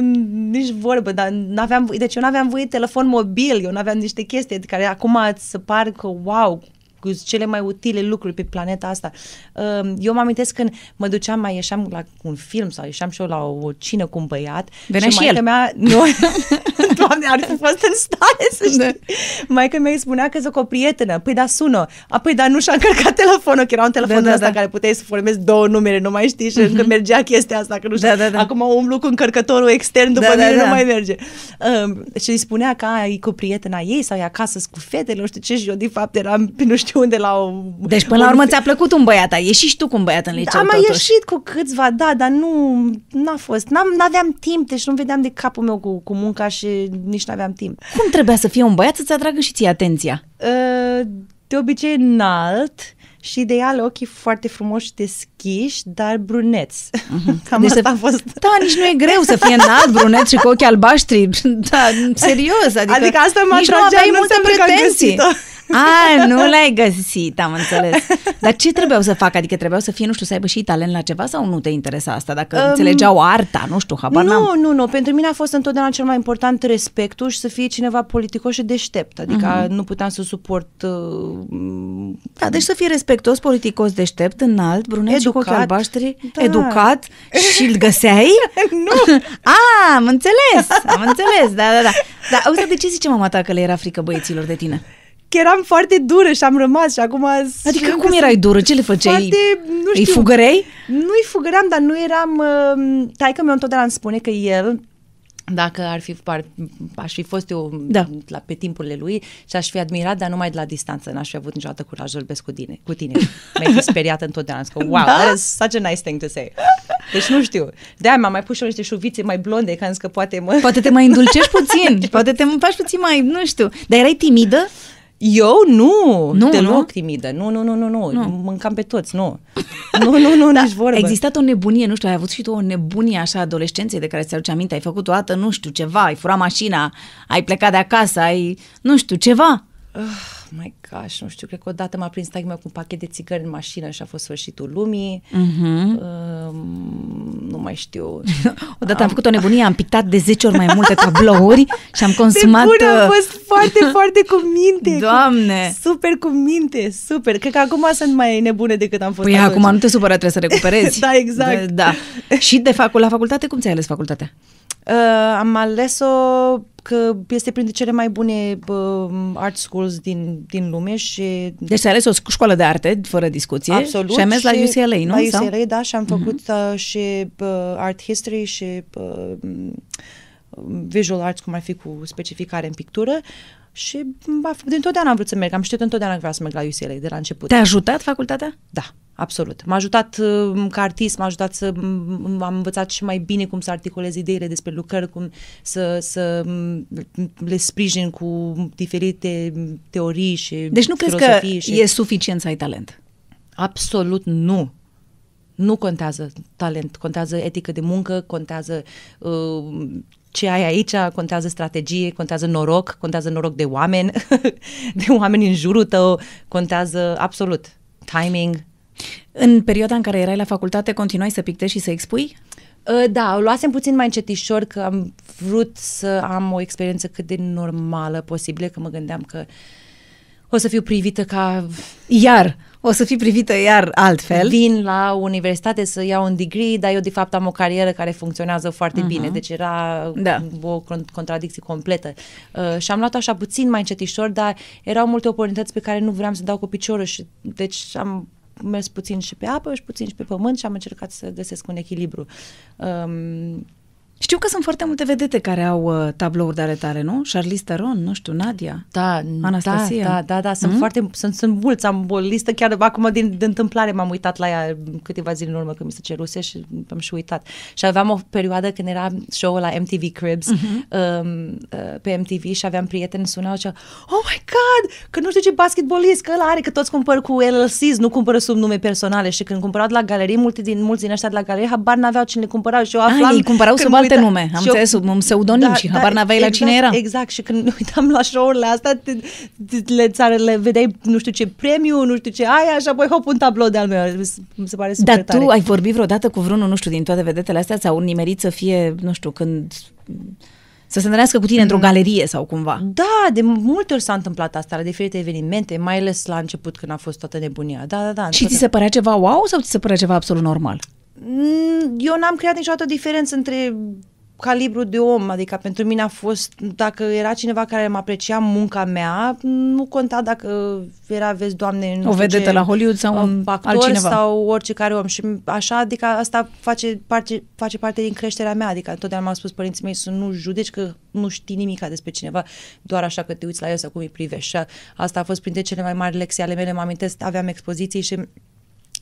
nici vorbă, dar n-aveam, voie- deci eu nu aveam voie telefon mobil, eu nu aveam niște chestii care acum îți se par că, wow, cu cele mai utile lucruri pe planeta asta. Um, Eu mă amintesc când mă duceam, mai ieșeam la un film sau ieșeam și eu la o cină cu un băiat. Venea și maica el. Mea, nu, [laughs] Doamne, ar fi fost în stare să știi. Da. Maica mea îi spunea că cu o prietenă. Păi da, sună. Apoi da, nu și-a încărcat telefonul, că era un telefon Da, da, da, ăsta da. care puteai să formezi două numere, nu mai știi, și încă mergea chestia asta, că nu știu. Da, da, da. Acum umblu cu încărcătorul extern după Da, da, mine, da. nu mai merge. Um, și îi spunea că a, e cu prietena ei sau e acasă cu fetele, nu știu ce, și eu de fapt eram pe nu știu unde la o... Deci până la un urmă fe- ți-a plăcut un băiat, ai ieșit și tu cu un băiat în liceu am mai totuși. ieșit cu câțiva, da, dar nu n-a fost. N-am, n-aveam timp, deci nu vedeam de capul meu cu, cu munca și nici n-aveam timp. Cum trebuia să fie un băiat să-ți atragă și ție atenția? Uh, De obicei înalt și ideal ochii foarte frumoși deschiși, dar bruneți. [laughs] Cam Deci asta să- a fost. Da, nici nu e greu să fie înalt, brunet și cu ochi albaștri. [laughs] Da, serios. Adică, Adică asta mă nici nu atragea, aveai nu multe înseamnă că am pretenții. [laughs] găsit-o. A, nu l-ai găsit, am înțeles. Dar ce trebuiau să facă? Adică trebuiau să fie, nu știu, să aibă și talent la ceva sau nu te interesa asta? Dacă um, înțelegeau arta, nu știu, habar nu, n-am. nu, nu. Pentru mine a fost întotdeauna cel mai important respectul și să fie cineva politicos și deștept. Adică uh-huh. nu puteam să suport... Uh, Da, deci să fie respectos, politicos, deștept, înalt, brunet și cu ochii Educat. albaștri, Da. educat [laughs] și îl găseai? [laughs] nu! A, am înțeles, am înțeles, da, da, da. Dar auzi, de ce zice mama ta că le era frică băieților de tine? Că eram foarte dură și am rămas și acum... Adică și încă cum sunt erai dură? Ce le făceai? Foarte, nu Îi știu. fugărei? Nu-i fugăream, dar nu eram... Uh, taică meu întotdeauna îmi spune că el dacă ar fi, ar, aș fi fost eu Da. la, pe timpurile lui și aș fi admirat, dar numai de la distanță. N-aș fi avut niciodată curaj să vorbesc cu tine. Cu tine. Mi-ai fi speriat întotdeauna. Zic că, wow, da? that is such a nice thing to say. Deci nu știu. De-aia m-am mai pus și eu niște șuvițe mai blonde, că am zis că poate mă... Poate te mai îndulcești puțin, poate te faci puțin mai, nu știu. Dar erai timidă? Eu nu, Nu, deloc nu? timidă. Nu, nu, nu, nu, nu. nu. Mâncam pe toți, nu. [laughs] Nu, nu, nu, nici vorbă. A existat o nebunie, nu știu, ai avut și tu o nebunie așa adolescenței de care ți aduce aminte, ai făcut o dată, nu știu, ceva, ai furat mașina, ai plecat de acasă, ai, nu știu, ceva. Oh my gosh, nu știu, cred că odată m-a prins taică cu un pachet de țigări în mașină și a fost sfârșitul lumii. Mhm. Um, nu mai știu. [laughs] Odată am făcut o nebunie, am pictat de 10 ori mai multe tablouri și am consumat... Pe bune, am uh, fost foarte, [laughs] foarte cu minte. Doamne! Cu, super cu minte, super. Cred că acum sunt mai nebune decât am fost Păi atunci. acum nu te supăra, trebuie să [laughs] recuperezi. Da, exact. Da. Și de fac, la facultate, cum ți-ai ales facultatea? Uh, am ales-o că este printre cele mai bune uh, art schools din, din lume și Deci ți-ai ales o sc- școală de arte, fără discuție. Absolut. Și ai mers la UCLA, nu? La Sau? UCLA, da, și am făcut uh, și uh, art history și uh, visual arts, cum ar fi cu specificare în pictură. Și m-a făcut- din totdeauna am vrut să merg. Am știut întotdeauna că vreau să merg la UCLA de la început. Te-a ajutat facultatea? Da, absolut. M-a ajutat uh, ca artist, m-a ajutat să m- am învățat și mai bine cum să articulez ideile despre lucrări, cum să, să m, le sprijin cu diferite teorii și Deci nu crezi că filosofii și... e suficient să ai talent? Absolut nu. Nu contează talent, contează etică de muncă, contează uh, ce ai aici, contează strategie, contează noroc, contează noroc de oameni, [laughs] de oameni în jurul tău, contează absolut timing. În perioada în care erai la facultate, continuai să pictezi și să expui? Uh, Da, o luasem puțin mai încetișor că am vrut să am o experiență cât de normală posibilă, că mă gândeam că o să fiu privită ca Iar, o să fii privită iar altfel. vin la universitate să iau un degree, dar eu de fapt am o carieră care funcționează foarte uh-huh. bine, deci era Da. o con- contradicție completă. Uh, și am luat așa puțin mai încetișor, dar erau multe oportunități pe care nu vreau să dau cu piciorul și deci am mers puțin și pe apă și puțin și pe pământ și am încercat să găsesc un echilibru. Um, Știu că sunt foarte multe vedete care au uh, tablouri de ale tale, nu? Charlize Theron, nu știu, Nadia. Da, Anastasia. Da, da, da, da. sunt mm? foarte, sunt, sunt mulți, am o listă, chiar acum din, de întâmplare m-am uitat la ea câteva zile în urmă când mi se ceruse și am și uitat. Și aveam o perioadă când era show-ul la MTV Cribs, Mhm. uh-huh. um, uh, pe MTV și aveam prieteni sunau și ziceau, oh my god, că nu știu ce basketbolist, că ăla are, că toți cumpăr cu LLCs, nu cumpără sub nume personale și când cumpărau de la galerie, mulți din, mulți din ăștia de la galerie, habar n-aveau cine le cumpărau și eu Ah, aflam ei cumpărau când sub mă alte uitam- nume. Am și eu- înțeles, sub un pseudonim și habar n-aveai la cine exact, era. Exact, și când [laughs] ne uitam la show-urile astea, te, te, le, țară, le vedeai nu știu ce premiu, nu știu ce aia și apoi hop un tablou de-al meu. Mi se pare super Dar tare. tu ai vorbit vreodată cu vreunul, nu știu, din toate vedetele astea, sau nimerit să fie, nu știu, când... Să se întâlnească cu tine într-o galerie sau cumva. Da, de multe ori s-a întâmplat asta la diferite evenimente, mai ales la început când a fost toată nebunia. Da, da, da. Și ți se părea ceva wow sau ți se părea ceva absolut normal? Mm, Eu n-am creat niciodată diferență între calibru de om, adică pentru mine a fost, dacă era cineva care mă aprecia munca mea, nu conta dacă era, vezi, doamne, nu O știu vedetă ce, la Hollywood sau un actor altcineva. sau orice care om și așa, adică asta face parte, face parte din creșterea mea, adică întotdeauna m-au spus părinții mei să nu judeci că nu știi nimica despre cineva, doar așa că te uiți la el sau cum îi privești și asta a fost printre cele mai mari lecții ale mele, mă amintesc, aveam expoziții și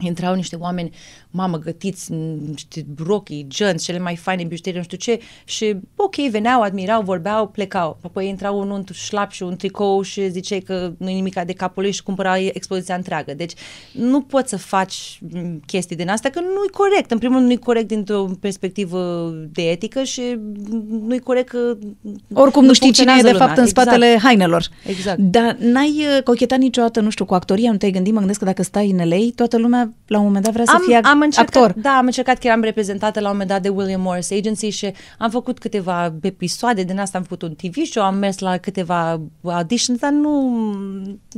intrau niște oameni, mamă, gătiți, niște rochii, gânți, cele mai faine bijuterii, nu știu ce, și ok, veneau, admirau, vorbeau, plecau. Apoi intrau unul într șlap și un tricou și ziceai că nu e nimic de capul lui și cumpăra expoziția întreagă. Deci nu poți să faci mm, chestii din asta, că nu e corect. În primul rând nu e corect dintr-o perspectivă de etică și nu e corect că Oricum nu știi cine e de funcționează fapt în lumea. spatele exact. hainelor. Exact. Dar n-ai uh, cochetat niciodată, nu știu, cu actoria, nu te-ai gândit, mă gândesc că dacă stai în LA, toată lumea la un moment dat vrea să fie ac- încercat, actor. Da, am încercat că eram reprezentată la un moment dat de William Morris Agency și am făcut câteva episoade din asta, am făcut un TV show, am mers la câteva auditions, dar nu,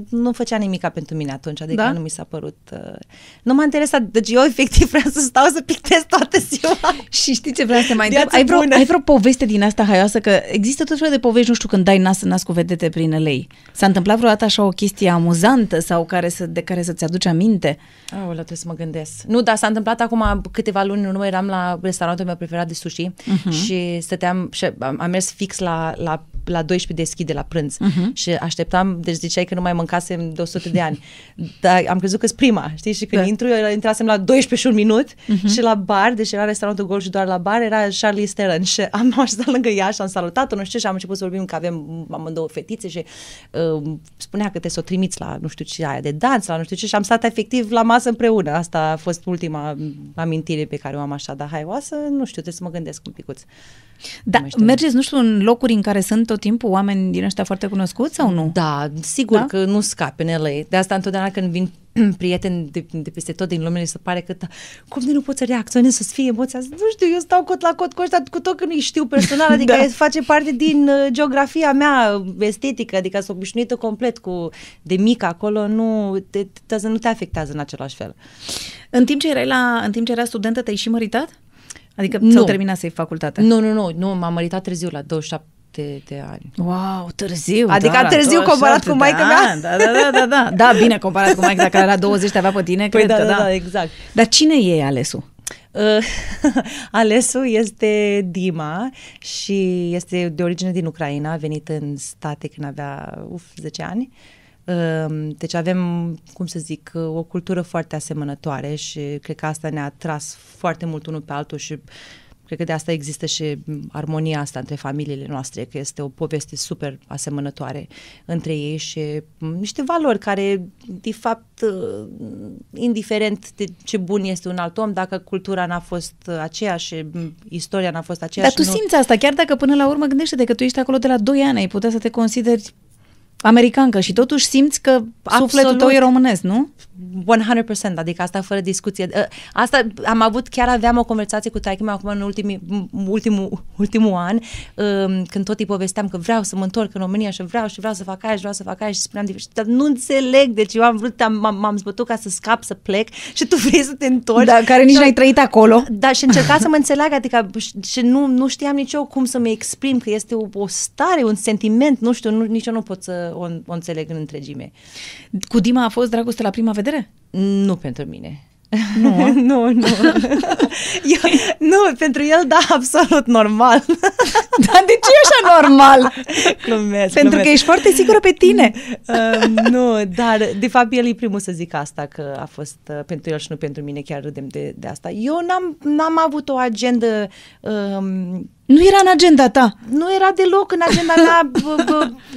nu făcea nimica pentru mine atunci, adică Da? nu mi s-a părut... Uh, nu m-a interesat, deci eu efectiv [laughs] vreau să stau să pictez toată ziua. Și știi ce vreau să te mai întreb? Viață Ai vreo, bună. ai vreo poveste din asta haioasă? Că există tot felul de povești, nu știu, când dai nas în nas cu vedete prin LA. S-a întâmplat vreodată așa o chestie amuzantă sau care să, de care să-ți aduci aminte? Aoleu, trebuie să mă gândesc. Nu, dar s-a întâmplat acum câteva luni în urmă, eram la restaurantul meu preferat de sushi uh-huh. și stăteam și am, am mers fix la, la, la 12 deschide la prânz uh-huh. și așteptam, deci ziceai că nu mai mâncasem de 100 de ani, [laughs] dar am crezut că-s prima, știi? Și când Da. da. intru, eu intrasem la 12 și un minut uh-huh. și la bar, deci era restaurantul gol și doar la bar, era Charlie Theron și am [laughs] așezat lângă ea și am salutat-o, nu știu, și am început să vorbim că avem amândouă fetițe și uh, spunea că trebuie să o trimiți la nu știu ce aia de dans, la nu știu ce și am stat efectiv la masă împreună. Asta a fost ultima amintire pe care o am așa, dar haioasă, nu știu, trebuie să mă gândesc un picuț. Da, mai știu. mergeți, nu știu, în locuri în care sunt tot timpul oameni din ăștia foarte cunoscuți sau nu? Da, sigur Da? da? că nu scapi în LA. De asta întotdeauna când vin [clears throat] prieteni de, de peste tot din lume, li se pare că da, cum de nu pot să reacționez, să-ți fie emoția? Nu știu, eu stau cot la cot cu ăștia, cu tot că nu-i știu personal, [laughs] adică Da. da. face parte din uh, geografia mea estetică, adică sunt obișnuită complet cu de mică acolo, nu te, te, nu te afectează în același fel. În timp ce erai la, în timp ce era studentă, te-ai și măritat? Adică Nu. ți-au terminat să-i facultatea? Nu, nu, nu, nu, m-am măritat târziu la 27 de ani. Wow, târziu. Adică da, târziu la comparat 27 cu maică de mea. ani. Da, da, da, da, da. [laughs] Da, bine, comparat cu maică, dacă era 20 te avea pe tine, Păi cred da, că da, da. da, exact. Dar cine e alesul? Uh, [laughs] Alesul este Dima și este de origine din Ucraina, a venit în state când avea uf, 10 ani. Uh, Deci avem, cum să zic, uh, o cultură foarte asemănătoare și cred că asta ne-a tras foarte mult unul pe altul și cred că de asta există și armonia asta între familiile noastre, că este o poveste super asemănătoare între ei și m, niște valori care, de fapt, uh, indiferent de ce bun este un alt om, dacă cultura n-a fost uh, aceeași, și m, istoria n-a fost Dar aceeași. tu nu... simți asta, chiar dacă până la urmă gândește-te că tu ești acolo de la 2 ani, ai putea să te consideri americancă și totuși simți că sufletul Absolut. tău e românesc, nu? 100%, adică asta fără discuție. Uh, Asta am avut, chiar aveam o conversație cu taică acum în ultimii, ultimul, ultimul an, um, când tot îi povesteam că vreau să mă întorc în România și vreau și vreau să fac aia și vreau să fac aia și spuneam, de- dar nu înțeleg, deci eu am vrut, am, m-am, m-am zbătut ca să scap, să plec și tu [laughs] vrei să te întorci. Dar care nici Și- n-ai trăit acolo. Da, și încerca să mă înțeleagă, adică și- și nu, nu știam nici eu cum să mă exprim, că este o, o stare, un sentiment, nu știu, nu, nici eu nu pot să o, o înțeleg în întregime. Cu Dima a fost dragoste la prima vedere? Nu pentru mine. Nu, [laughs] nu, nu. [laughs] Eu, nu, pentru el, da, absolut normal. [laughs] Dar de ce e așa normal? glumesc, Pentru glumesc. că ești foarte sigură pe tine. Uh, nu, dar de fapt el e primul să zic asta, că a fost uh, pentru el și nu pentru mine, chiar râdem de, de asta. Eu n-am, n-am avut o agendă um, Nu era în agenda ta. nu era deloc în agenda mea [laughs] b, b,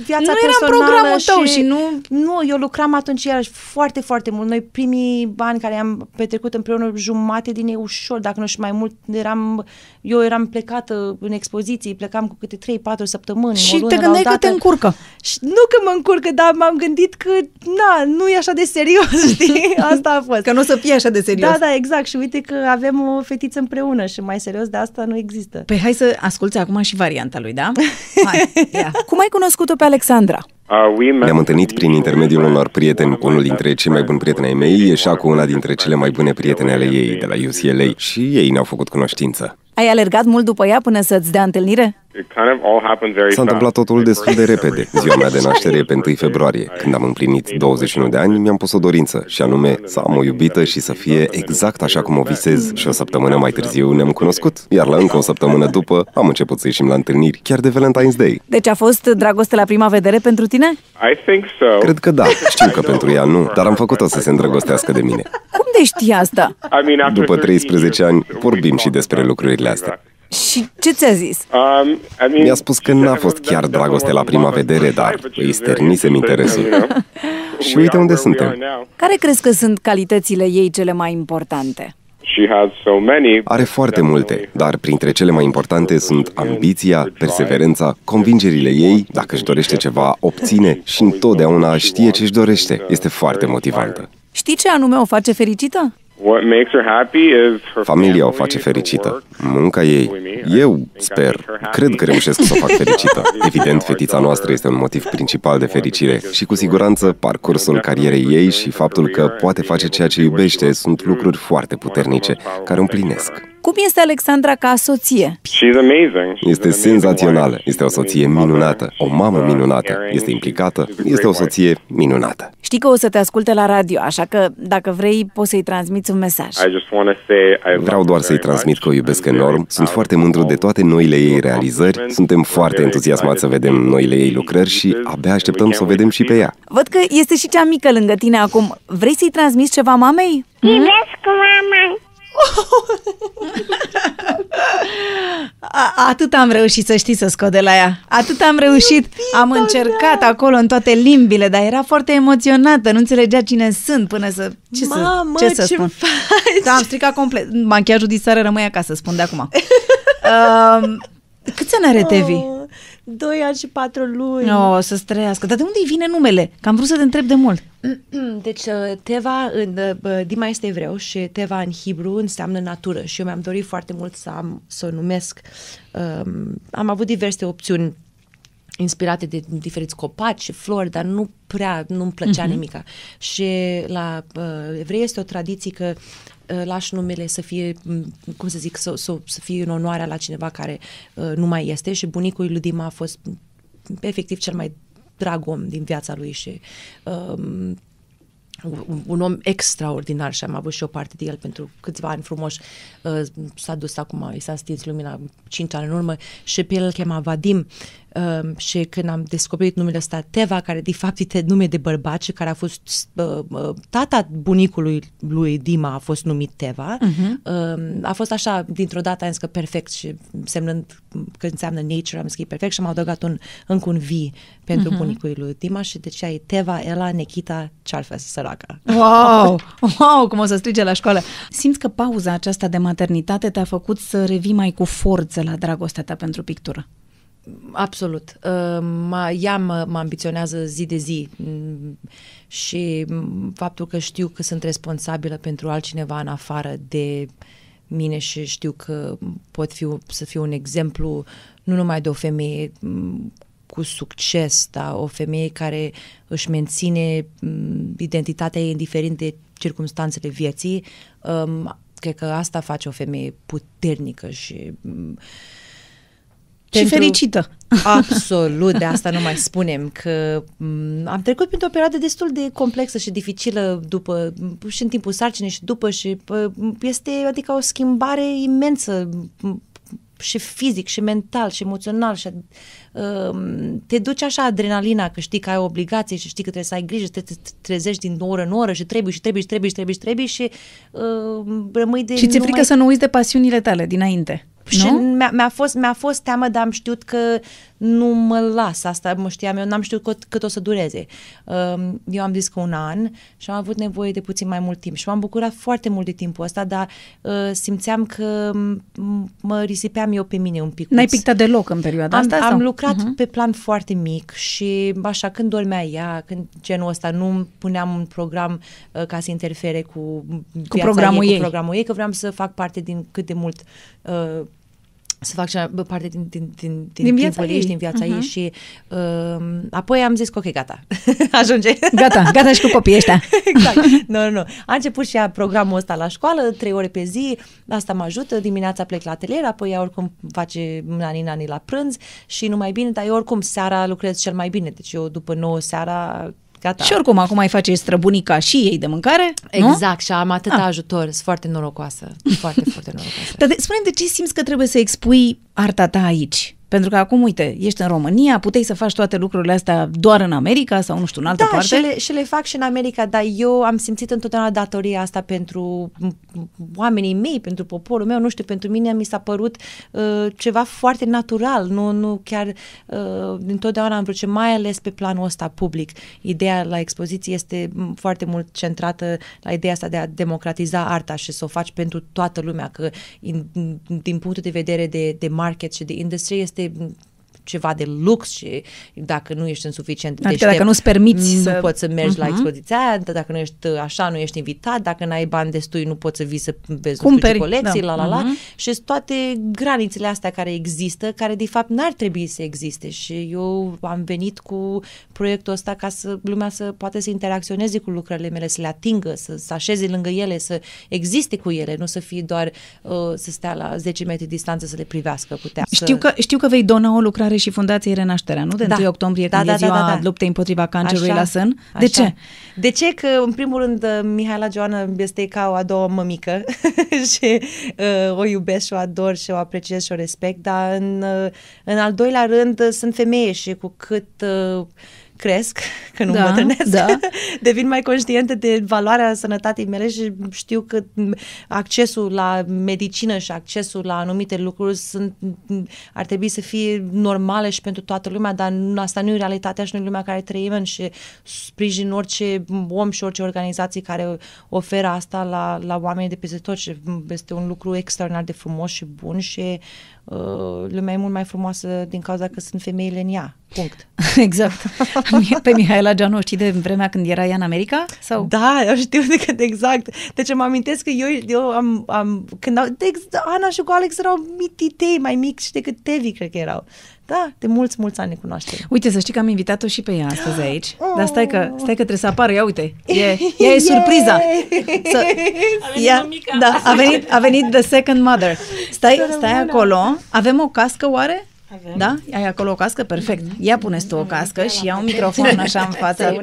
viața Nu era în personală programul tău și nu- Nu, eu lucram atunci iarăși foarte, foarte mult. Noi primii bani care am petrecut împreună, jumate din ei ușor, dacă nu și mai mult, eram, eu eram plecată în expoziții, plecam cu câte 3-4 săptămâni, Și o lună te la gândeai că odată. te încurcă. Și nu că mă încurcă, dar m-am gândit că, na, nu e așa de serios, [laughs] știi? Asta a fost. Că nu o să fie așa de serios. Da, da, exact. Și uite că avem o fetiță împreună și mai serios de asta nu există. Păi hai să asculți acum și varianta lui, da? [laughs] Hai, ia. Cum ai cunoscut-o pe Alexandra? Ne-am întâlnit prin intermediul unor prieteni cu unul dintre cei mai buni prieteni ai mei, ieșea cu una dintre cele mai bune prietene ale ei de la UCLA și ei ne-au făcut cunoștință. Ai alergat mult după ea până să-ți dea întâlnire? S-a întâmplat totul destul de repede. Ziua mea de naștere e pe 1 februarie. Când am împlinit 21 de ani, mi-am pus o dorință, și anume să am o iubită și să fie exact așa cum o visez. Și o săptămână mai târziu ne-am cunoscut, iar la încă o săptămână după am început să ieșim la întâlniri, chiar de Valentine's Day. Deci a fost dragoste la prima vedere pentru tine? Cred că da, știu că pentru ea nu, dar am făcut-o să se îndrăgostească de mine. Cum de știi asta? După 13 ani, vorbim și despre lucrurile astea. Și ce ți-a zis? Um, Mi-a spus că n-a fost chiar dragoste la prima vedere, dar îi sternisem interesul. și uite unde suntem. Care crezi că sunt calitățile ei cele mai importante? Are foarte multe, dar printre cele mai importante sunt ambiția, perseverența, convingerile ei, dacă își dorește ceva, obține și întotdeauna știe ce își dorește. Este foarte motivantă. Știi ce anume o face fericită? Familia o face fericită. Munca ei. Eu sper, cred că reușesc să o fac [laughs] fericită. Evident, fetița noastră este un motiv principal de fericire și cu siguranță parcursul carierei ei și faptul că poate face ceea ce iubește sunt lucruri foarte puternice care o împlinesc. Cum este Alexandra ca soție? Este senzațională, este o soție minunată, o mamă minunată, este implicată, este o soție minunată. Știi că o să te asculte la radio, așa că dacă vrei poți să-i transmiți un mesaj. Vreau doar să-i transmit că o iubesc enorm, sunt foarte mândru de toate noile ei realizări, suntem foarte entuziasmați să vedem noile ei lucrări și abia așteptăm să o vedem și pe ea. Văd că este și cea mică lângă tine acum. Vrei să-i transmiți ceva mamei? Iubesc mama! Atât am reușit să știi să scot de la ea. Atât am reușit. Am încercat acolo în toate limbile, dar era foarte emoționată. Nu înțelegea cine sunt până să... Ce Mamă, să, ce să ce spun? faci? Da, am stricat complet. Machiajul din seară rămâi acasă, spun de acum. [laughs] uh, câți ani are Tevi? Oh, doi ani și patru luni. O, oh, să-ți trăiască. Dar de unde îi vine numele? Că am vrut să te întreb de mult. [clears throat] Deci uh, Teva, în, uh, Dima este evreu și Teva în Hebru înseamnă natură și eu mi-am dorit foarte mult să am, să o numesc. Um, am avut diverse opțiuni inspirate de diferiți copaci și flori, dar nu prea, nu-mi plăcea uh-huh. nimica. Și la uh, evrei este o tradiție că uh, lași numele să fie, cum să zic, să, să, să fie în onoarea la cineva care uh, nu mai este și bunicul lui Dima a fost efectiv cel mai drag om din viața lui și um, un om extraordinar și am avut și o parte de el pentru câțiva ani frumoși. Uh, s-a dus acum, i s-a stins lumina 5 ani în urmă și pe el îl chema Vadim uh, și când am descoperit numele ăsta Teva, care de fapt este nume de bărbat și care a fost uh, uh, tata bunicului lui Dima a fost numit Teva, uh-huh. uh, a fost așa, dintr-o dată am zis că perfect și semnând că înseamnă nature, am zis că e perfect și am adăugat un, încă un V pentru uh-huh. bunicul lui Dima și deci e Teva, Ela, Nekita, Charfes, săraca. Wow! [laughs] Wow! Cum o să strige la școală. Simți că pauza aceasta de maternitate te-a făcut să revii mai cu forță la dragostea ta pentru pictură? Absolut. Uh, ea mă, mă ambiționează zi de zi mm, și faptul că știu că sunt responsabilă pentru altcineva în afară de mine și știu că pot fi, să fiu un exemplu nu numai de o femeie mm, cu succes, dar o femeie care își menține mm, identitatea ei indiferent de circumstanțele vieții, um, cred că asta face o femeie puternică și și pentru... fericită. Absolut, de asta nu mai spunem, că m- am trecut printr-o perioadă destul de complexă și dificilă după, și în timpul sarcinii și după și este adică o schimbare imensă și fizic și mental și emoțional și uh, te duce așa adrenalina că știi că ai obligație și știi că trebuie să ai grijă, te, te trezești din oră în oră și trebuie și trebuie și trebuie și trebuie și trebuie și uh, rămâi de Și ți-e frică mai... să nu uiți de pasiunile tale dinainte. Și mi-a, mi-a, fost, mi-a fost teamă, dar am știut că nu mă las asta, mă știam, eu n-am știut cât, cât o să dureze. Um, eu am zis că un an și am avut nevoie de puțin mai mult timp și m-am bucurat foarte mult de timpul ăsta, dar uh, simțeam că mă risipeam eu pe mine un pic. N-ai pictat deloc în perioada am, asta? Am sau? lucrat uh-huh. pe plan foarte mic și așa când dormea ea, când genul ăsta, nu puneam un program uh, ca să interfere cu, cu programul ei, ei, cu programul ei, că vreau să fac parte din cât de mult uh, să fac cea, parte din, din, din, din, din viața ei, din viața uh-huh. ei și uh, apoi am zis că ok, gata, [laughs] ajunge. Gata, gata și cu copiii ăștia. [laughs] exact, nu, nu, nu. A început și ea programul ăsta la școală, trei ore pe zi, asta mă ajută, dimineața plec la atelier, apoi ea oricum face nani nani la prânz și nu mai bine, dar eu oricum seara lucrez cel mai bine, deci eu după 9 seara Gata. Și oricum, acum mai face străbunica și ei de mâncare, Exact, nu? și am atâta ah. ajutor. Sunt foarte norocoasă. Foarte, foarte norocoasă. [laughs] Dar de, spune de ce simți că trebuie să expui arta ta aici? Pentru că acum, uite, ești în România, puteai să faci toate lucrurile astea doar în America sau, nu știu, în altă da, parte. Și le, și le fac și în America, dar eu am simțit întotdeauna datoria asta pentru oamenii mei, pentru poporul meu, nu știu, pentru mine mi s-a părut uh, ceva foarte natural, nu, nu chiar uh, întotdeauna am vrut ce, mai ales pe planul ăsta public. Ideea la expoziție este foarte mult centrată la ideea asta de a democratiza arta și să o faci pentru toată lumea, că in, din punctul de vedere de, de market și de industrie este işte ceva de lux și dacă nu ești în suficient adică deștept, dacă nu-ți permiți nu să... poți să mergi uh-huh. la Mhm. expoziția aia, dacă nu ești așa, nu ești invitat, dacă n-ai bani destui, nu poți să vii să vezi Cumperi, nu știu ce colecții, da. la la la, Mhm. și sunt toate granițele astea care există, care de fapt n-ar trebui să existe și eu am venit cu proiectul ăsta ca să lumea să poate să interacționeze cu lucrările mele, să le atingă, să, să așeze lângă ele, să existe cu ele, nu să fie doar uh, să stea la 10 metri distanță să le privească putea. Știu că, știu că vei dona o lucrare și Fundației Renașterea, nu? De Da. 1 octombrie, Da, când da, e ziua da, da, da. luptei împotriva cancerului Așa, la sân. De așa. ce? De ce? Că, în primul rând, uh, Mihaela Joana este ca o a doua mămică [laughs] și uh, o iubesc și o ador și o apreciez și o respect, dar în, uh, în al doilea rând uh, sunt femeie și cu cât uh, cresc, că nu Da, îmbătrânesc, da. [laughs] devin mai conștientă de valoarea sănătății mele și știu că m, accesul la medicină și accesul la anumite lucruri sunt, m, ar trebui să fie normale și pentru toată lumea, dar nu- asta nu e realitatea și nu e lumea care trăim în și sprijin orice om și orice organizație care oferă asta la, la oamenii de peste tot și este un lucru extraordinar de frumos și bun și uh, lumea e mult mai frumoasă din cauza că sunt femeile în ea. Punct. [laughs] exact. Pe Mihaela Geanu o știi de vremea când era ea în America? Sau? Da, eu știu de cât exact. Deci mă amintesc că eu, eu am, am când au, de, ex- Ana și cu Alex erau mititei mai mici decât Tevi, cred că erau. Da, de mulți, mulți ani ne cunoaștem. Uite, să știi că am invitat-o și pe ea astăzi aici. Dar stai că, stai că trebuie să apară. Ia uite, e, [laughs] ea e surpriza. Să, ea, da, a venit, a venit the second mother. Stai, stai acolo. Avem o cască oare? Avem. Da? Ai acolo o cască? Perfect. Ia puneți tu o cască și ia un microfon așa în fața.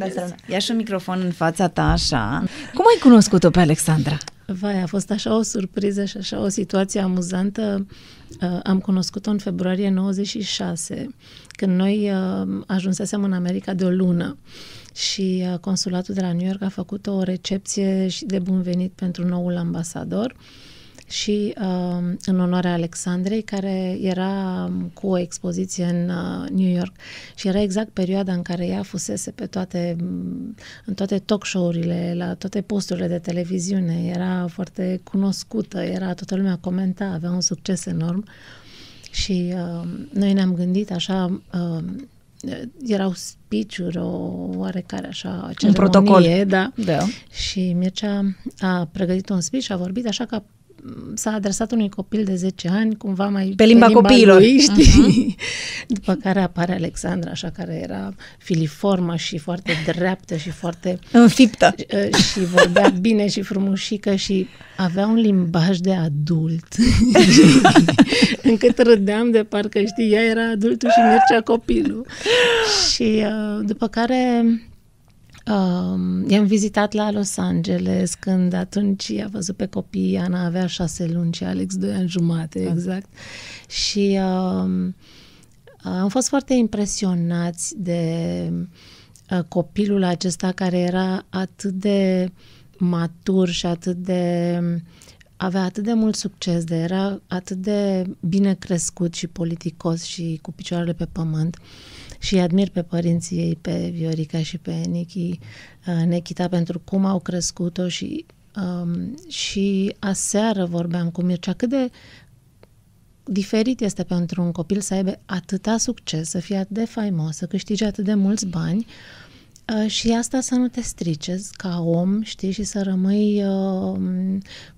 Ia și un microfon în fața ta așa. Cum ai cunoscut-o pe Alexandra? Vai, a fost așa o surpriză și așa o situație amuzantă. Uh, am cunoscut-o în februarie 96, când noi uh, ajunsesem în America de o lună și uh, consulatul de la New York a făcut o recepție și de bun venit pentru noul ambasador și uh, în onoarea Alexandrei, care era cu o expoziție în uh, New York și era exact perioada în care ea fusese pe toate, m, în toate talk show-urile, la toate posturile de televiziune, era foarte cunoscută, era toată lumea comenta, avea un succes enorm și uh, noi ne-am gândit așa, uh, erau speech-uri, o oarecare așa Un protocol. ceremonie, da. Da. Și Mircea a pregătit un speech și a vorbit așa ca m, s-a adresat unui copil de 10 ani, cumva mai Pe limba copiilor. lui, știi? Mhm. După care apare Alexandra, așa, care era filiformă și foarte dreaptă și foarte... Înfiptă. uh, Și vorbea bine și frumușică și avea un limbaj de adult. [laughs] Încât râdeam de parcă, știi, ea era adultul și Mircea copilul. Și uh, după care Um, i-am vizitat la Los Angeles când atunci i-a văzut pe copii, Ana avea șase luni și Alex doi ani jumate, exact. Și um, am fost foarte impresionați de uh, copilul acesta care era atât de matur și atât de avea atât de mult succes, de era atât de bine crescut și politicos și cu picioarele pe pământ. Și îi admir pe părinții ei, pe Viorica și pe Nichi, uh, Nechita, pentru cum au crescut-o și, um, și aseară vorbeam cu Mircea cât de diferit este pentru un copil să aibă atâta succes, să fie atât de faimos, să câștige atât de mulți bani uh, și asta să nu te strice ca om, știi, și să rămâi uh,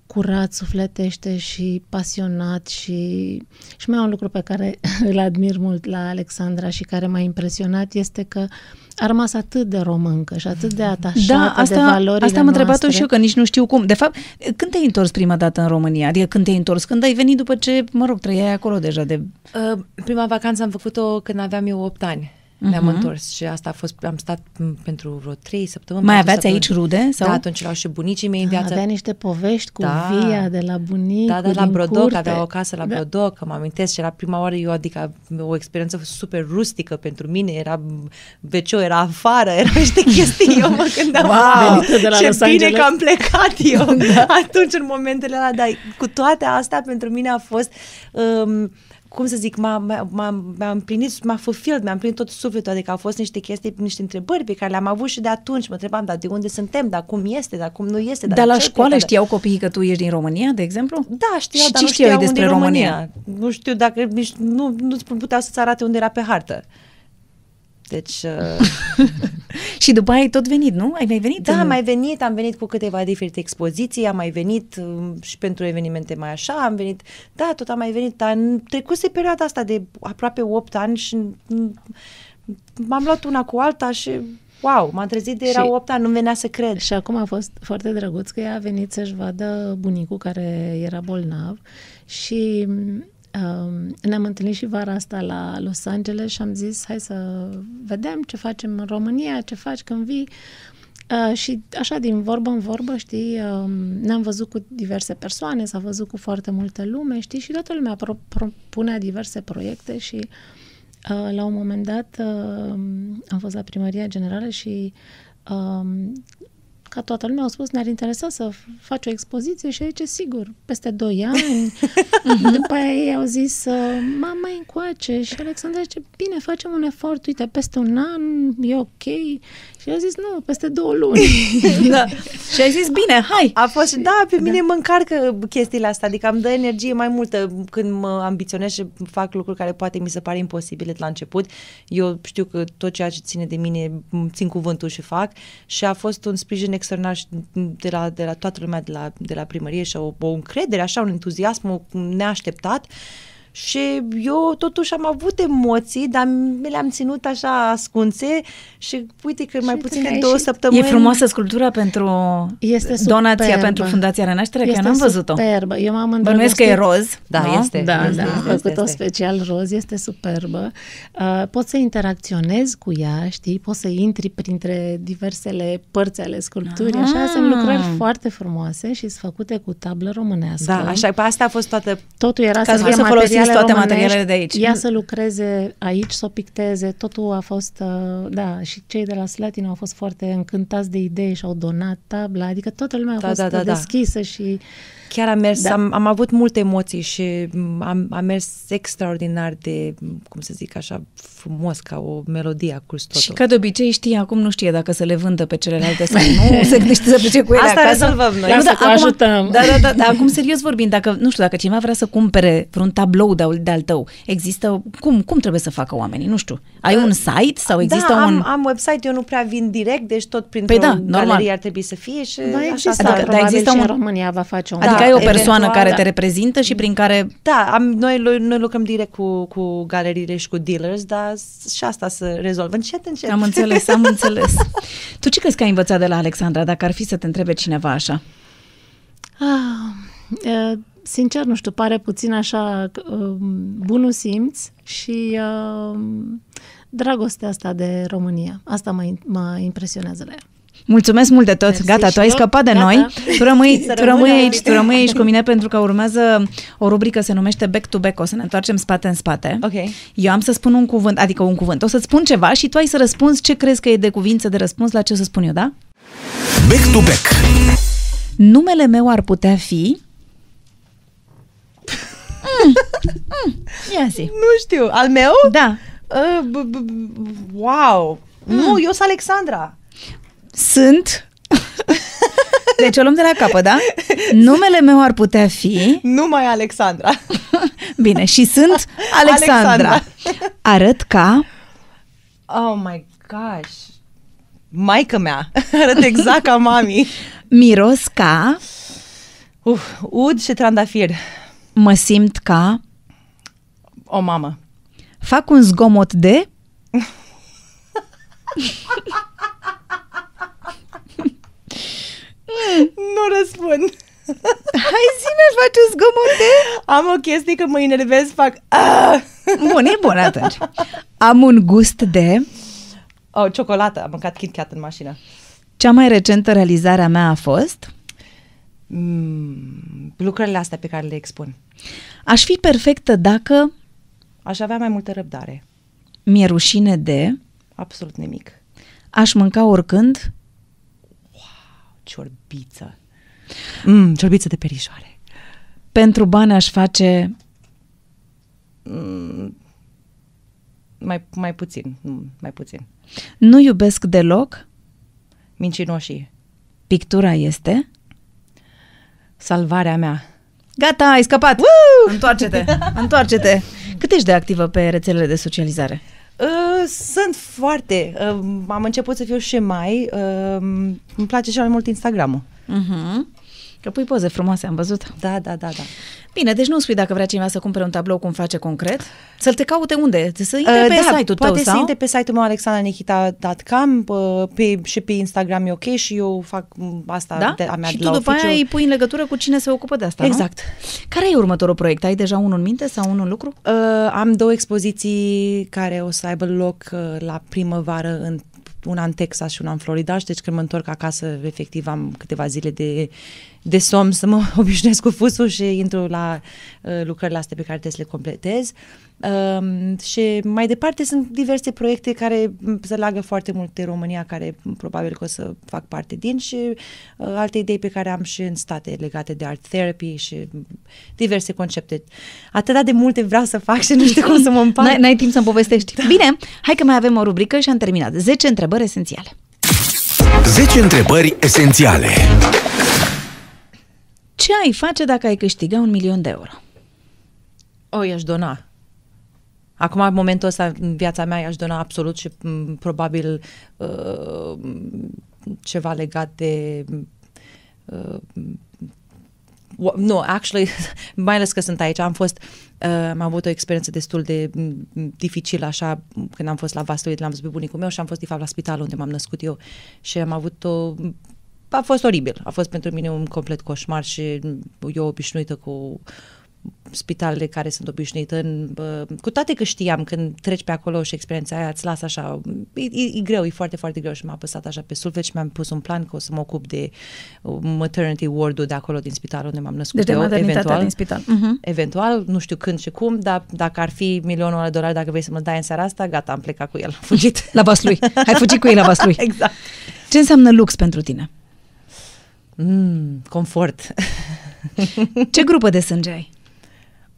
curat, sufletește și pasionat și, și mai un lucru pe care [laughs] îl admir mult la Alexandra și care m-a impresionat este că a rămas atât de româncă și atât de atașată Da, asta, de valorile asta am întrebat-o noastre. și eu, că nici nu știu cum. De fapt, când te-ai întors prima dată în România? Adică când te-ai întors? Când ai venit după ce, mă rog, trăiai acolo deja de... Uh, prima vacanță am făcut-o când aveam eu 8 ani Ne-am Mhm. întors și asta a fost, am stat m, pentru vreo trei săptămâni. Mai patru aveați aici săptămâni. rude? Sau? Da, atunci erau și bunicii mei în viață. Avea niște povești cu Da. via de la bunicul Da, da, la din Brodoc, curte. avea o casă la Da. Brodoc, că mă amintesc și era prima oară eu, adică o experiență super rustică pentru mine, era wc era afară, [laughs] erau niște chestii, eu mă gândeam, Wow! wow, Venită de la ce Los bine Angeles." că am plecat eu [laughs] atunci în momentele alea, dar cu toate astea pentru mine a fost... Um, cum să zic, m-a, m-a, m-a, m-a împlinit, m-a fulfilled, mi-a împlinit tot sufletul, adică au fost niște chestii, niște întrebări pe care le-am avut și de atunci. Mă întrebam, dar de unde suntem, dar cum este, dar cum nu este. Dar de la ce școală plecat? știau copiii că tu ești din România, de exemplu? Da, știau, Și dar ce nu știau ei știau despre unde e România? Nu știu dacă nici nu, nu putea să-ți arate unde era pe hartă. Deci, uh, [laughs] [laughs] Și după aia ai tot venit, nu? Ai mai venit? da, în- am mai venit, am venit cu câteva diferite expoziții, am mai venit um, și pentru evenimente mai așa, am venit, da, tot am mai venit, dar în- trecuse perioada asta de aproape 8 ani și mm, m-am luat una cu alta și wow, m-am trezit de erau Și- 8 ani, nu venea să cred. Și acum a fost foarte drăguț că ea a venit să-și vadă bunicul care era bolnav și um, ne-am întâlnit și vara asta la Los Angeles și am zis hai să vedem ce facem în România, ce faci când vii. Uh, și așa din vorbă în vorbă, știi, um, ne-am văzut cu diverse persoane, s-a văzut cu foarte multă lume, știi, și toată lumea pro- propunea diverse proiecte și uh, la un moment dat uh, am fost la primăria generală și um, ca toată lumea au spus, ne-ar interesa să f- faci o expoziție și zice, sigur, peste 2 ani. [laughs] După aia ei au zis, uh, mama mai încoace și Alexandra zice, bine, facem un efort, uite, peste un an, e ok. Și eu zis, nu, peste două luni. [laughs] da. Și ai zis, bine, hai! A fost, da, pe mine mă încarcă chestiile astea, adică îmi dă energie mai multă când mă ambiționez și fac lucruri care poate mi se pare imposibile la început. Eu știu că tot ceea ce ține de mine îmi țin cuvântul și fac și a fost un sprijin extraordinar și de la, de la toată lumea de la, de la primărie și o, o încredere, așa, un entuziasm neașteptat. Și eu totuși am avut emoții, dar mi le-am ținut așa ascunse și uite că mai uite puțin că de ai două și- săptămâni... E frumoasă sculptura pentru Este donația superbă. pentru Fundația Renaștere, că Este eu n-am văzut-o. superbă. Eu m-am Bănuiesc că e îndrăgostit. roz, Da, nu? este. Da, Este, da, este, am făcut-o este. special roz, este superbă. Uh, poți să interacționezi cu ea, știi, poți să intri printre diversele părți ale sculpturii. Ah. Așa sunt lucrări foarte frumoase și sunt făcute cu tablă românească. Da, așa, pe asta a fost toată... Totul era Ca să să fie să folosiți materiale toate românești, materialele de aici. Ea să lucreze aici, să o picteze, totul a fost, uh, da, și cei de la Slatino au fost foarte încântați de idei și au donat tabla, adică toată lumea a Da, fost da, da, da. deschisă și Chiar am mers, Da. da. am, am avut multe emoții și m, am, am mers extraordinar de, cum să zic așa, frumos, ca o melodie a curs totul. Și ca de obicei știe, acum nu știe dacă să le vândă pe celelalte sau nu, [laughs] se gândește să plece cu ele Asta acasă. rezolvăm noi. Nu, Lasă da, că o acum, ajutăm. Da, da, da, da, acum serios vorbind, dacă, nu știu, dacă cineva vrea să cumpere vreun tablou de-al, de-al tău, există, cum, cum trebuie să facă oamenii? Nu știu, ai un site sau există da, un... am, am website, eu nu prea vin direct, deci tot printr-o Păi da, normal. galerie ar trebui să fie și da, așa există, s-a- adică, dar probabil există și un- în România va face un... Adică Da, ai o persoană eventual, care da. te reprezintă și prin care... Da, am, noi, noi, noi lucrăm direct cu, cu galeriile și cu dealers, dar s- și asta să rezolvăm încet, încet. Am înțeles, am [laughs] înțeles. Tu ce crezi că ai învățat de la Alexandra, dacă ar fi să te întrebe cineva așa? Ah, uh, sincer, nu știu, pare puțin așa uh, bunul simț și uh, dragostea asta de România. Asta mă, mă impresionează la ea. Mulțumesc mult de tot. Mersi Gata, și tu ai eu. scăpat de Gata. noi. [laughs] Tu rămâi, Să tu rămâi rămână. aici, tu rămâi aici cu mine pentru că urmează o rubrică se numește Back to Back. O să ne întoarcem spate în spate. Ok. Eu am să spun un cuvânt, adică un cuvânt. O să-ți spun ceva și tu ai să răspunzi ce crezi că e de cuvință de răspuns la ce o să spun eu, da? Back to back. Numele meu ar putea fi... Mm, mm, ia zi. Nu știu, al meu? Da. Uh, b- b- b- wow! Nu, eu sunt Alexandra. Sunt... Deci o luăm de la capăt, da? Numele meu ar putea fi... Numai Alexandra. [laughs] Bine, și sunt Alexandra. Alexandra. Arăt ca... Oh my gosh. Maica mea. Arăt exact ca mami. Miros ca... Uf, ud și trandafir. Mă simt ca... O mamă. Fac un zgomot de... Nu răspund. Hai zine, faci un zgomot de... Am o chestie că mă enervez, fac... Ah! Bun, e bun atunci. Am un gust de... Oh, ciocolată. Am mâncat KitKat în mașină. Cea mai recentă realizare a mea a fost... Mm, lucrările astea pe care le expun. Aș fi perfectă dacă... Aș avea mai multă răbdare. Mi-e rușine de... Absolut nimic. Aș mânca oricând... Wow, ciorbiță. Mm, ciorbiță de perișoare. Pentru bani aș face... Mm, mai, mai puțin, mai puțin. Nu iubesc deloc? Mincinoșii. Pictura este? Salvarea mea. Gata, ai scăpat! Woo! Întoarce-te! Întoarce-te! Cât ești de activă pe rețelele de socializare? Uh, sunt foarte. Uh, am început să fiu și mai. Uh, îmi place și mai mult Instagram-ul. Uh-huh. Că pui poze frumoase, am văzut. Da, da, da, da. Bine, deci nu spui dacă vrea cineva să cumpere un tablou cum face concret, să-l te caute unde? Să intre uh, pe da, site-ul poate tău, să sau? intre pe site-ul meu alexandanihita.com pe, și pe Instagram e ok și eu fac asta da? de, a mea și de tu la după oficiu. aia îi pui în legătură cu cine se ocupă de asta, Exact. nu? Care e următorul proiect? Ai deja unul în minte sau unul în lucru? Uh, am două expoziții care o să aibă loc uh, la primăvară în una în Texas și una în Florida și deci când mă întorc acasă, efectiv am câteva zile de, de somn să mă [laughs] obișnuiesc cu fusul și intru la uh, lucrările astea pe care trebuie să le completez. Um, și mai departe sunt diverse proiecte care se leagă foarte mult de România, care probabil că o să fac parte din și uh, alte idei pe care am și în state legate de art therapy și diverse concepte. Atât de multe vreau să fac și nu știu cum să mă împart. N-ai, n-ai timp să-mi povestești. Da. Bine, hai că mai avem o rubrică și am terminat. 10 întrebări esențiale. 10 întrebări esențiale. Ce ai face dacă ai câștiga un milion de euro? O, i-aș dona. Acum, în momentul ăsta, în viața mea, i-aș dona absolut și m, probabil uh, ceva legat de... Uh, w- nu, actually, [laughs] mai ales că sunt aici, am fost, uh, am avut o experiență destul de m, dificilă așa, când am fost la Vaslui, l-am văzut pe bunicul meu și am fost, de fapt, la spital unde m-am născut eu și am avut o... A fost oribil, a fost pentru mine un complet coșmar și eu obișnuită cu spitalele care sunt obișnuite în, bă, cu toate că știam când treci pe acolo și experiența aia îți lasă așa, e, e, e greu, e foarte, foarte greu și m-a apăsat așa pe suflet și mi-am pus un plan că o să mă ocup de uh, maternity ward-ul de acolo din spital unde m-am născut Deci de eu, maternitatea eventual, din spital. Uh-huh. eventual, nu știu când și cum, dar dacă ar fi milionul de dolari, dacă vrei să mă dai în seara asta, gata, am plecat cu el, am fugit. La Vaslui. Ai fugit cu ei la Vaslui. [laughs] exact. Ce înseamnă lux pentru tine? Mm, confort. [laughs] Ce grupă de sânge ai?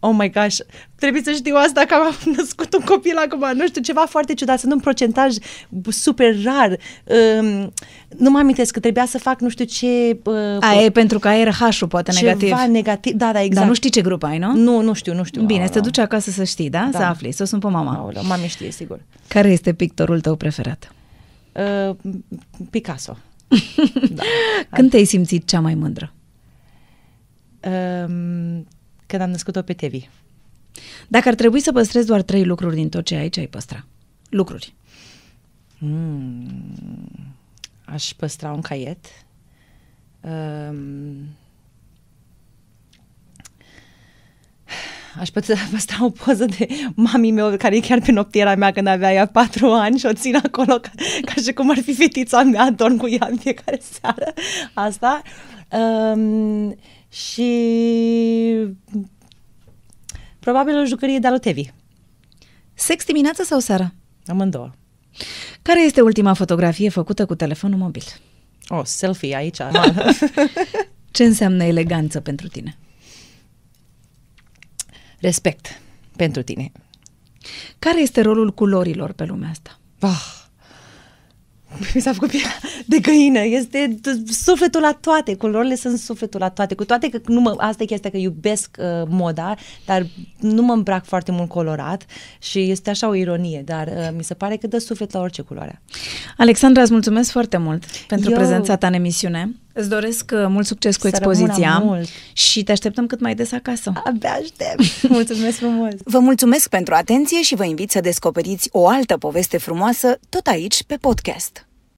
Oh my gosh, trebuie să știu asta că am [laughs] născut un copil acum, nu știu, ceva foarte ciudat, sunt un procentaj super rar. Um, nu mă amintesc că trebuia să fac nu știu ce... Uh, A, e pentru că ai RH-ul poate ceva negativ. negativ, da, da, exact. Dar nu știi ce grup ai, nu? Nu, nu știu, nu știu. Bine, să te Aoleu. duci acasă să știi, da? Da. Să afli, să o sun pe mama. Aoleu, mami știe, sigur. Care este pictorul tău preferat? Uh, Picasso. Da. [laughs] Când te-ai simțit cea mai mândră? Um, când am născut-o pe Tevi. Dacă ar trebui să păstrezi doar trei lucruri din tot ce ai, ce ai păstra? Lucruri. Mm, aș păstra un caiet. Um, aș păstra, [laughs] păstra o poză de mami meu, care e chiar pe noptiera mea când avea ea patru ani și o țin acolo ca, ca și cum ar fi fetița mea, dorm cu ea în fiecare [laughs] seară. Asta. Um, și probabil o jucărie de alotevi. Sex dimineața sau seara? Amândouă. Care este ultima fotografie făcută cu telefonul mobil? Oh, selfie aici. [laughs] Ce înseamnă eleganță pentru tine? Respect pentru tine. Care este rolul culorilor pe lumea asta? Oh. Mi s-a făcut pielea de găină. Este sufletul la toate. Culorile sunt sufletul la toate. Cu toate că nu mă, asta e chestia că iubesc uh, moda, dar nu mă îmbrac foarte mult colorat și este așa o ironie, dar uh, mi se pare că dă suflet la orice culoare. Alexandra, îți mulțumesc foarte mult pentru Eu- prezența ta în emisiune. Îți doresc uh, mult succes cu Să rămână expoziția mult. și te așteptăm cât mai des acasă. Abia aștept. [laughs] Mulțumesc frumos. Vă mulțumesc pentru atenție și vă invit să descoperiți o altă poveste frumoasă tot aici pe podcast.